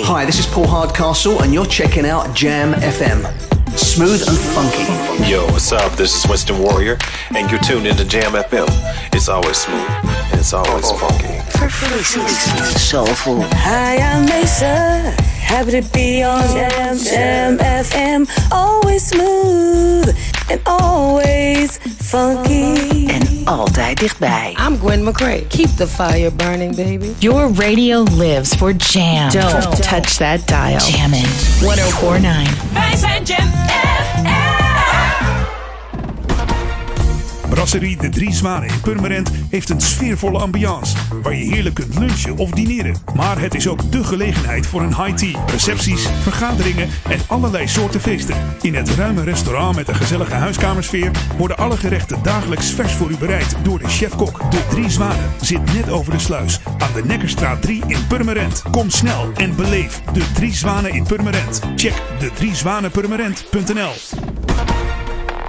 Funky. Hi, this is Paul Hardcastle, and you're checking out Jam FM. Smooth and funky. Yo, what's up? This is Winston Warrior, and you're tuned into Jam FM. It's always smooth, and it's always funky. Soulful. Hi, I'm Mesa. Happy to be on Jam Jam FM. Always smooth and always funky. En altijd dichtbij. I'm Gwen McCrae. Keep the fire burning, baby. Your radio lives for jam. Don't, touch that dial. Jammin'. 1049. Wij zijn Jam oh De Drie Zwanen in Purmerend heeft een sfeervolle ambiance waar je heerlijk kunt lunchen of dineren. Maar het is ook de gelegenheid voor een high tea, recepties, vergaderingen en allerlei soorten feesten. In het ruime restaurant met een gezellige huiskamersfeer worden alle gerechten dagelijks vers voor u bereid door de chef-kok. De Drie Zwanen zit net over de sluis aan de Nekkerstraat 3 in Purmerend. Kom snel en beleef De Drie Zwanen in Purmerend. Check de driezwanenpurmerend.nl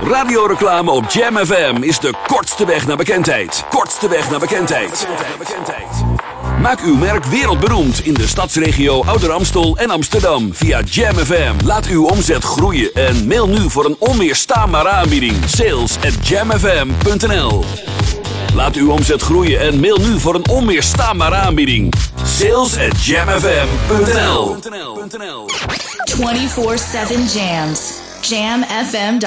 Radioreclame op Jam FM is de kortste weg naar bekendheid. Kortste weg naar bekendheid. Maak uw merk wereldberoemd in de stadsregio Ouder Amstel en Amsterdam via Jam FM. Laat uw omzet groeien en mail nu voor een onweerstaanbare aanbieding. Sales at jamfm.nl Laat uw omzet groeien en mail nu voor een onweerstaanbare aanbieding. Sales at jamfm.nl 24-7 jams. Jamfm.nl.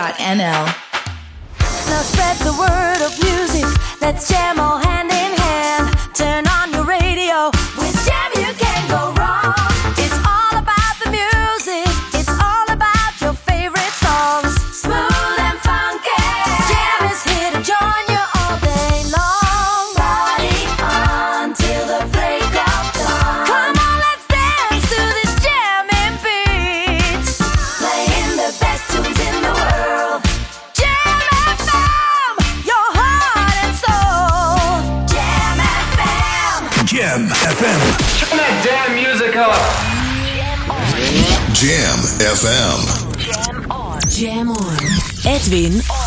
Now spread the word of music. Let's jam all hand. Jam FM. Jam on. Edwin Every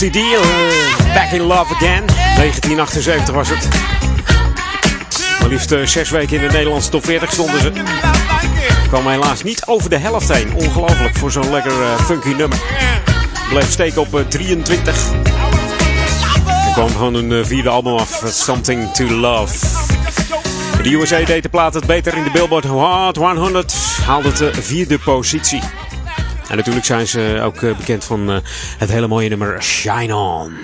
Multi Deal, eh, Back in Love Again. 1978 was het. Maar liefst eh, zes weken in de Nederlandse top 40 stonden ze. Kwam helaas niet over de helft heen. Ongelooflijk voor zo'n lekker eh, funky nummer. Bleef steken op eh, 23. Er kwam gewoon een eh, vierde album af, eh, Something to Love. De USA deed de plaat het beter in de Billboard Hot 100. Haalde de vierde positie. En natuurlijk zijn ze ook eh, bekend van eh, het hele mooie nummer Shine On.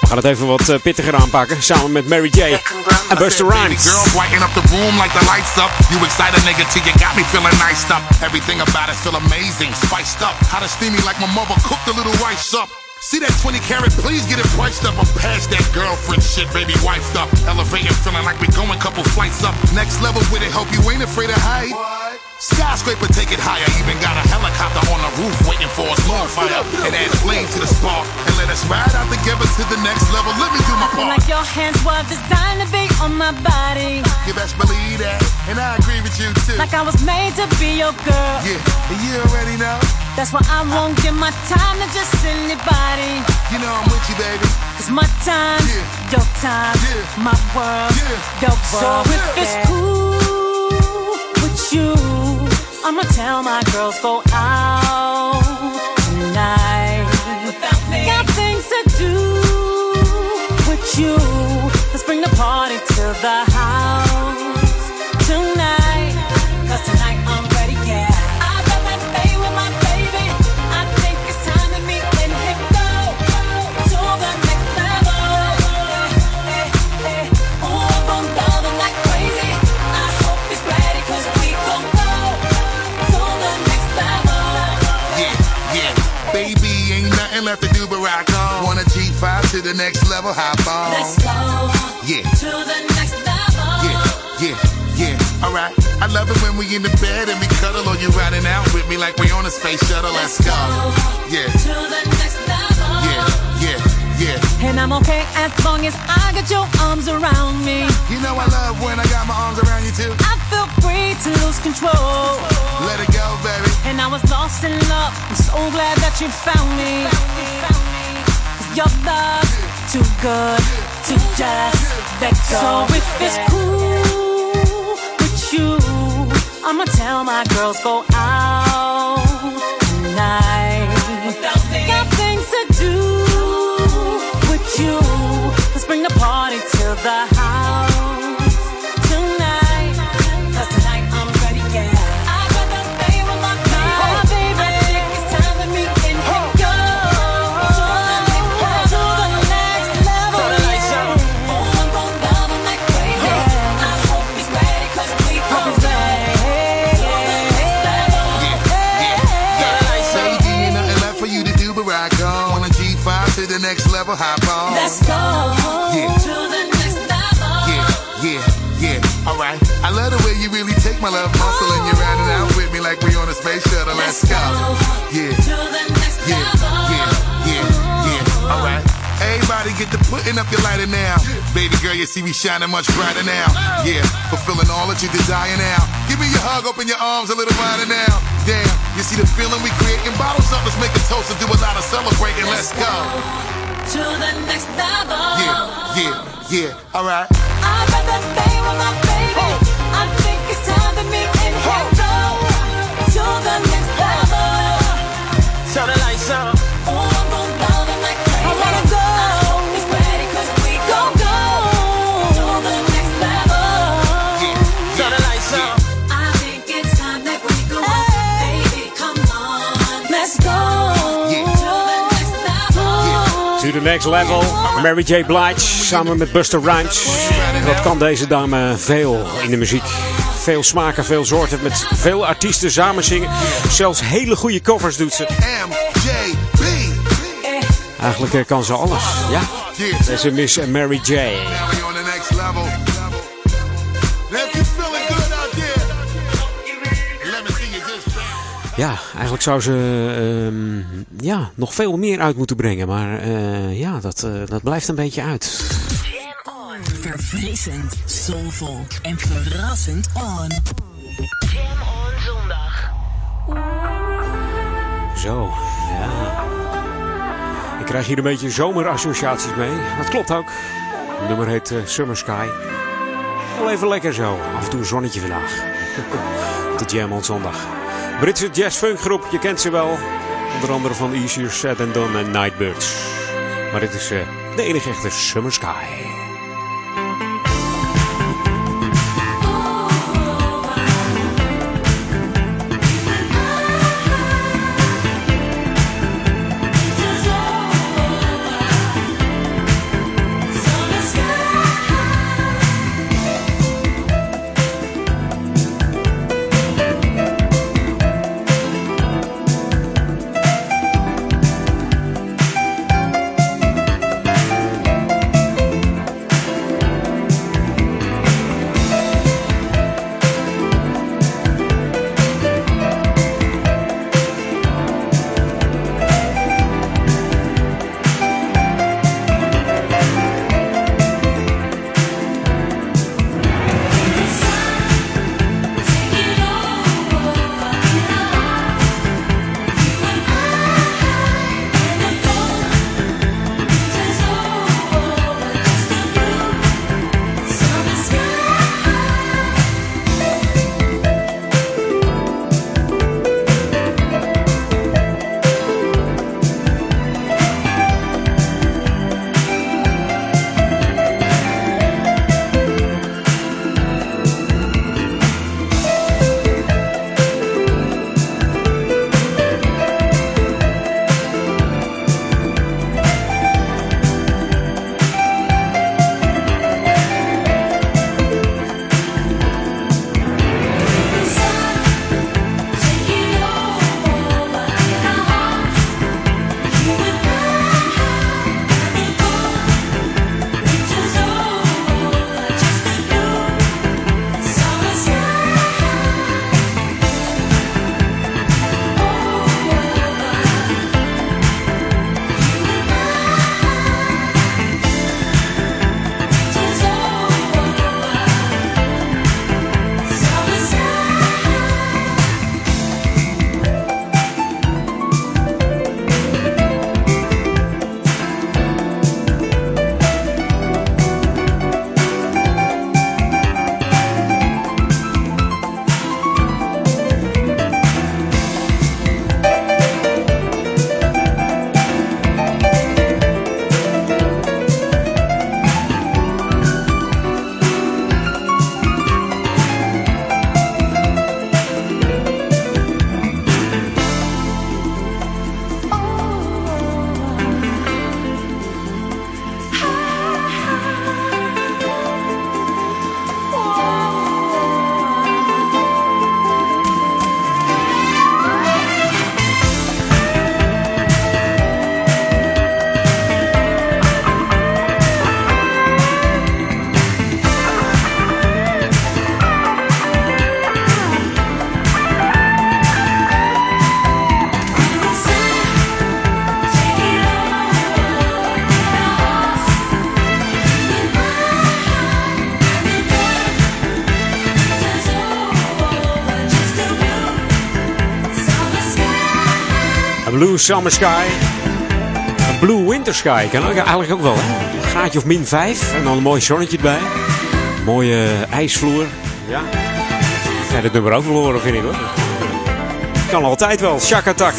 We gaan het even wat eh, pittiger aanpakken. Samen met Mary J. en Buster Rhymes. Girl, brighten up the room like the lights up. You excited, nigga, till you got me feeling nice up. Everything about it feel amazing, spiced up. How to steamy like my mother cooked a little rice up. See that 20 carat, please get it priced up. I'm past that girlfriend shit, baby, wifed up. Elevating, feeling like we going couple flights up. Next level with it, hope you ain't afraid of height. Skyscraper, take it higher. Even got a helicopter on the roof waiting for us. Fire and add a flame to the spark. And let us ride out together to the next level. Let me do my part. like your hands were designed to be on my body. You best believe that. And I agree with you too. Like I was made to be your girl. Yeah, and you already know. That's why I won't give my time to just anybody. You know I'm with you, baby. It's my time, your time, my world, your world. So if it's cool with you, I'ma tell my girls go out tonight. Got things to do with you. Let's bring the party to the to the next level, hop on. Let's go Yeah, to the next level. yeah, yeah, yeah. Alright. I love it when we in the bed and we cuddle or you riding out with me like we on a space shuttle. Let's go. Yeah, To the next level. yeah, yeah, yeah. And I'm okay as long as I got your arms around me. You know I love when I got my arms around you too. I feel free to lose control. Let it go, baby. And I was lost in love. I'm so glad that you found me. 'Cause your love too good to just let go. So if it's cool with you, I'ma tell my girls go out tonight. My love muscle and you're riding out with me like we on a space shuttle. Let's go. Yeah. Yeah, yeah, yeah, yeah. Alright. Everybody get to putting up your lighter now. Baby girl, you see me shining much brighter now. Yeah, fulfilling all that you desire now. Give me your hug, open your arms a little wider now. Damn, you see the feeling we creating? Bottles up, let's make a toast and do a lot of celebrating. Let's go. To the next level. Yeah, yeah, yeah. Alright. I got that thing with my next level. Mary J. Blige samen met Buster Rhymes. Wat kan deze dame veel in de muziek? Veel smaken, veel soorten. Met veel artiesten samen zingen. Zelfs hele goede covers doet ze. Eigenlijk eh, kan ze alles. Ja. Deze Miss Mary J. Ja, eigenlijk zou ze ehm, ja, nog veel meer uit moeten brengen. Maar eh, ja, dat, eh, dat blijft een beetje uit. Verfrissend, soulvol en verrassend on. Jam on zondag. Zo, ja. Ik krijg hier een beetje zomerassociaties mee. Dat klopt ook. Het nummer heet eh, Summer Sky. Wel even lekker zo. Af en toe een zonnetje vandaag. De Jam on zondag. Britse jazz-funk groep, je kent ze wel. Onder andere van Easier Said and Done en Nightbirds. Maar dit is eh, de enige echte Summer Sky. Blue Summer Sky. Een Blue Winter Sky kan eigenlijk ook wel. Hè? Een gaatje of min 5 en dan een mooi zonnetje erbij. Mooie ijsvloer. Ja. Ja, dit nummer ook wel horen, vind ik hoor. Kan altijd wel. Shakatak.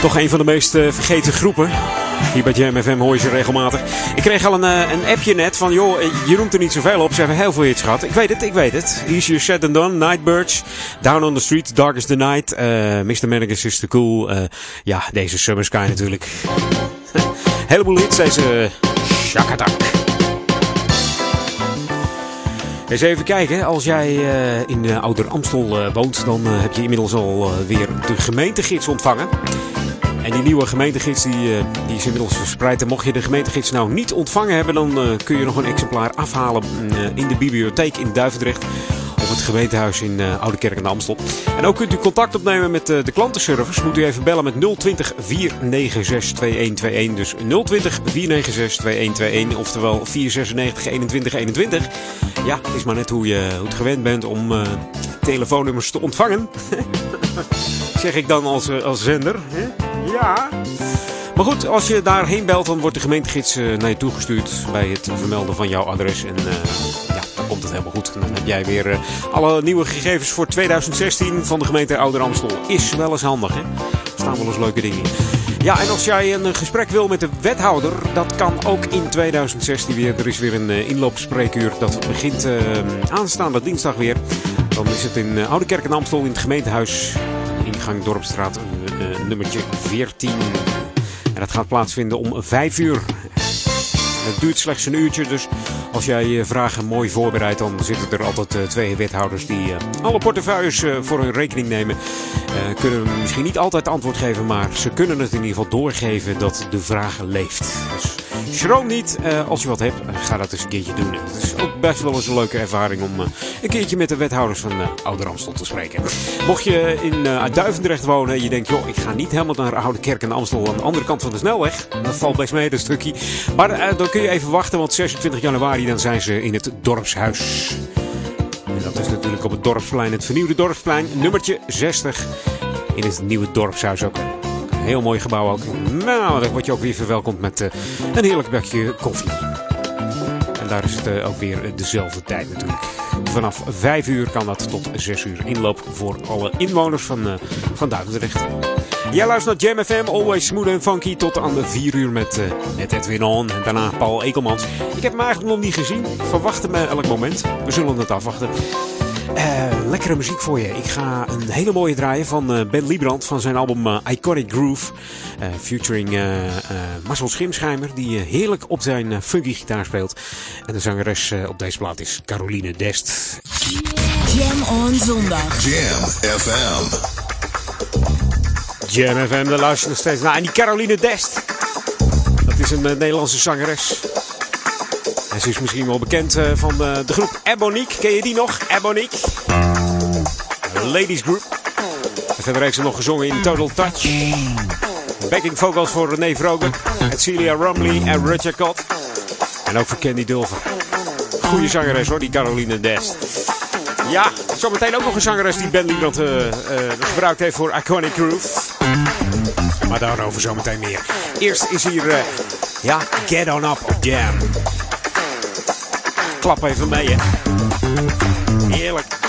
Toch een van de meest uh, vergeten groepen. Hier bij Jam FM hoor je regelmatig. Ik kreeg al een, uh, een appje net van, joh, je noemt er niet zoveel op. Ze hebben heel veel hits gehad. Ik weet het, ik weet het. Easier Said Than Done, Nightbirds, Down on the Street, Dark is the Night, uh, Mr. Mannequin is the Cool. Ja, deze Summer Sky natuurlijk. Heleboel hits, deze Shakatak. Eens even kijken, als jij in Ouder Amstel woont, dan heb je inmiddels al weer de gemeentegids ontvangen. En die nieuwe gemeentegids die, uh, die is inmiddels verspreid. En mocht je de gemeentegids nou niet ontvangen hebben, dan uh, kun je nog een exemplaar afhalen uh, in de bibliotheek in Duivendrecht. Of het gemeentehuis in Oude Kerk de Amstel. En ook kunt u contact opnemen met de klantenservice. Moet u even bellen met 020 496 2121. Dus 020 496 2121. Oftewel 496 2121. Ja, is maar net hoe je, het gewend bent om telefoonnummers te ontvangen. zeg ik dan als, als zender. Hè? Ja. Maar goed, als je daarheen belt, dan wordt de gemeentegids eh, naar je toegestuurd bij het vermelden van jouw adres. En eh, ja, dan komt het helemaal goed. Dan heb jij weer eh, alle nieuwe gegevens voor 2016 van de gemeente Ouder Amstel. Is wel eens handig, hè? Staan wel eens leuke dingen in. Ja, en als jij een gesprek wil met de wethouder, dat kan ook in 2016 weer. Er is weer een inloopspreekuur. Dat begint aanstaande dinsdag weer. Dan is het in Oude Kerk Amstel in het gemeentehuis. Ingang Dorpstraat, eh, eh, nummertje 14. En dat gaat plaatsvinden om 5 uur. Het duurt slechts een uurtje, dus als jij je vragen mooi voorbereidt, dan zitten er altijd eh, twee wethouders die eh, alle portefeuilles eh, voor hun rekening nemen. Eh, kunnen misschien niet altijd antwoord geven, maar ze kunnen het in ieder geval doorgeven dat de vraag leeft. Dus schroom niet, eh, als je wat hebt, eh, ga dat eens een keertje doen. Het is ook best wel eens een leuke ervaring om eh, een keertje met de wethouders van Ouder Amstel te spreken. Mocht je in Duivendrecht wonen en je denkt, joh, ik ga niet helemaal naar Oude Kerk en Amstel aan de andere kant van de snelweg. Dat valt best mee, dat stukje. Maar dan kun je even wachten, want 26 januari dan zijn ze in het dorpshuis. En dat is natuurlijk op het dorpsplein, het vernieuwde dorpsplein, nummertje 60. In het nieuwe dorpshuis ook. Heel mooi gebouw ook. Nou, dan word je ook weer verwelkomd met eh, een heerlijk bakje koffie. En daar is het eh, ook weer dezelfde tijd natuurlijk. Vanaf 5 uur kan dat tot 6 uur inloop voor alle inwoners van, eh, van Duivendrecht. Jij luistert naar Jam always smooth en funky, tot aan de 4 uur met, met Edwin On. En daarna Paul Ekelmans. Ik heb hem eigenlijk nog niet gezien. Verwacht eh, elk moment. We zullen het afwachten. Eh, lekkere muziek voor je. Ik ga een hele mooie draaien van eh, Ben Liebrand van zijn album eh, Iconic Groove. eh, featuring Marcel Schimschijmer, die heerlijk op zijn funky gitaar speelt. En de zangeres eh, op deze plaat is Caroline Dest. Jam on zondag. Jam FM. Jam FM, daar luister je nog steeds naar. En die Caroline Dest, dat is een Nederlandse zangeres. En ze is misschien wel bekend eh, van de, de groep Ebonique. Ken je die nog? Ebonique. Ladies group. En verder heeft ze nog gezongen in Total Touch. Backing vocals voor René Vroger, Celia Rumley en Richard Cott. En ook voor Candy Dulver. Goeie zangeres hoor, die Caroline Dest. Ja, zometeen ook nog een zangeres die Ben Liebrand eh, eh, gebruikt heeft voor Iconic Groove. Maar daarover zometeen meer. Eerst is hier, eh, ja, Get On Up Jam. Klap even mee, hè. Heerlijk.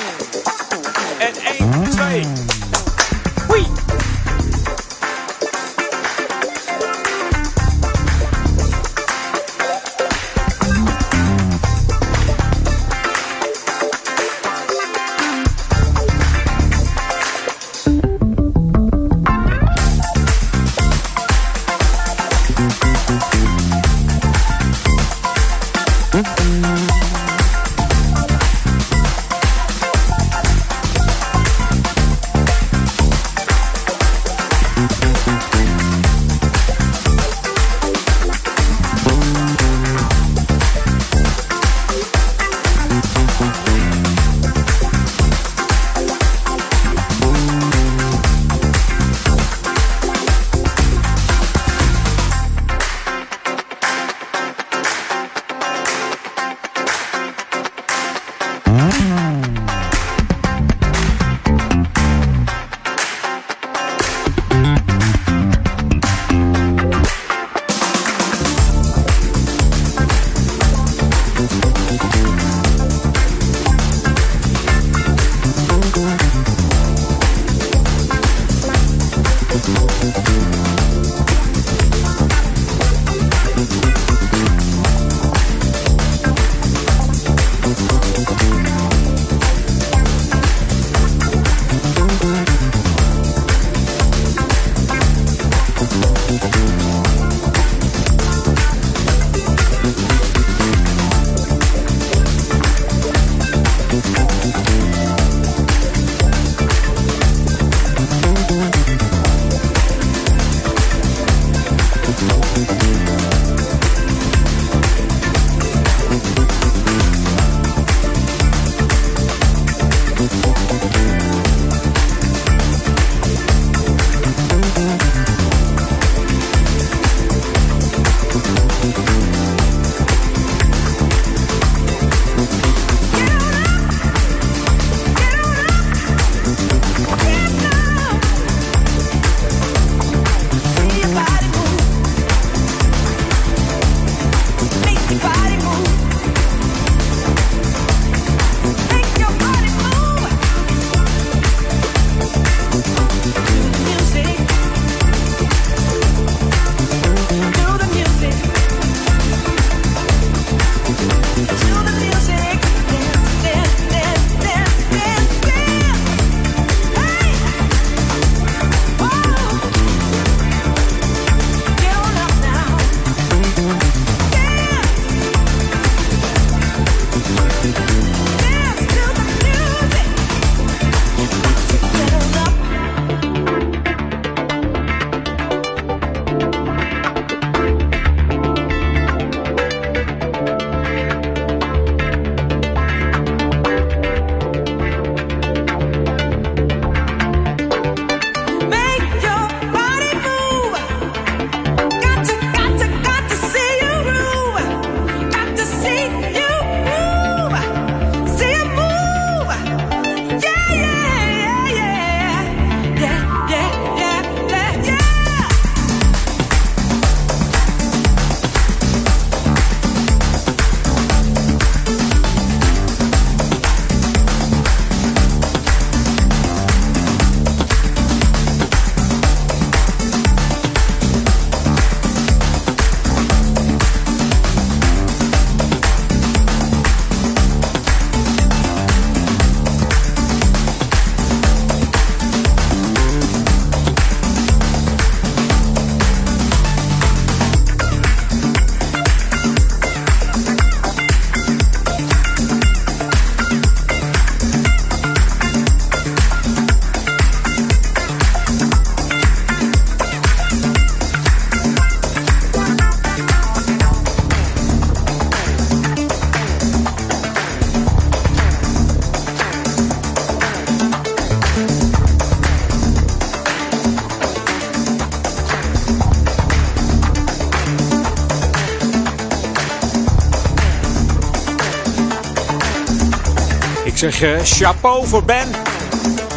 Ik zeg eh, chapeau voor Ben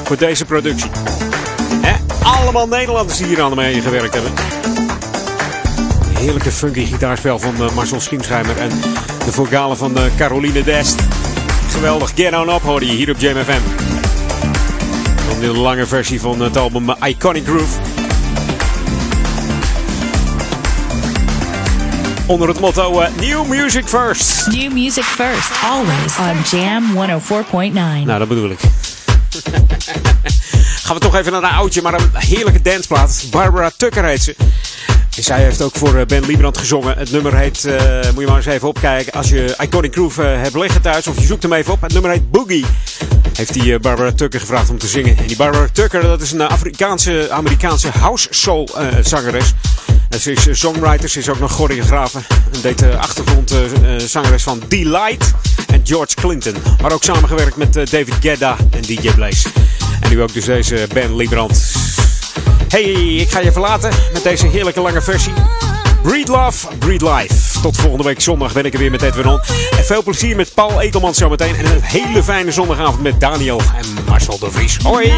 voor deze productie. Hè? Allemaal Nederlanders die hier aan mee gewerkt hebben. Heerlijke funky gitaarspel van eh, Marcel Schiemschijmer en de vocalen van eh, Caroline Dest. Geweldig, Get On Up hoorde je hier op JMFM. Dan de lange versie van het album Iconic Groove. Onder het motto eh, New Music First. New music first, always on Jam 104.9. Nou, dat bedoel ik. Gaan we toch even naar een oudje, maar een heerlijke danceplaat. Barbara Tucker heet ze. En zij heeft ook voor eh, Ben Liebrand gezongen. Het nummer heet, eh, moet je maar eens even opkijken. Als je Iconic Groove hebt liggen thuis, of je zoekt hem even op. Het nummer heet Boogie. Heeft die Barbara Tucker gevraagd om te zingen. En die Barbara Tucker, dat is een Afrikaanse, Amerikaanse house soul zangeres. En ze is eh, songwriter, ze is ook nog choreografe. En deed de eh, eh, zangeres van Delight en George Clinton. Maar ook samengewerkt met eh, David Guetta en DJ Blaze. En nu ook dus deze Ben Liebrand. Hey, ik ga je verlaten met deze heerlijke lange versie. Breed Love, Breed Life. Tot volgende week zondag ben ik er weer met Edwin On. En veel plezier met Paul Ekelmans zometeen. En een hele fijne zondagavond met Daniel en Marcel de Vries. Hoi!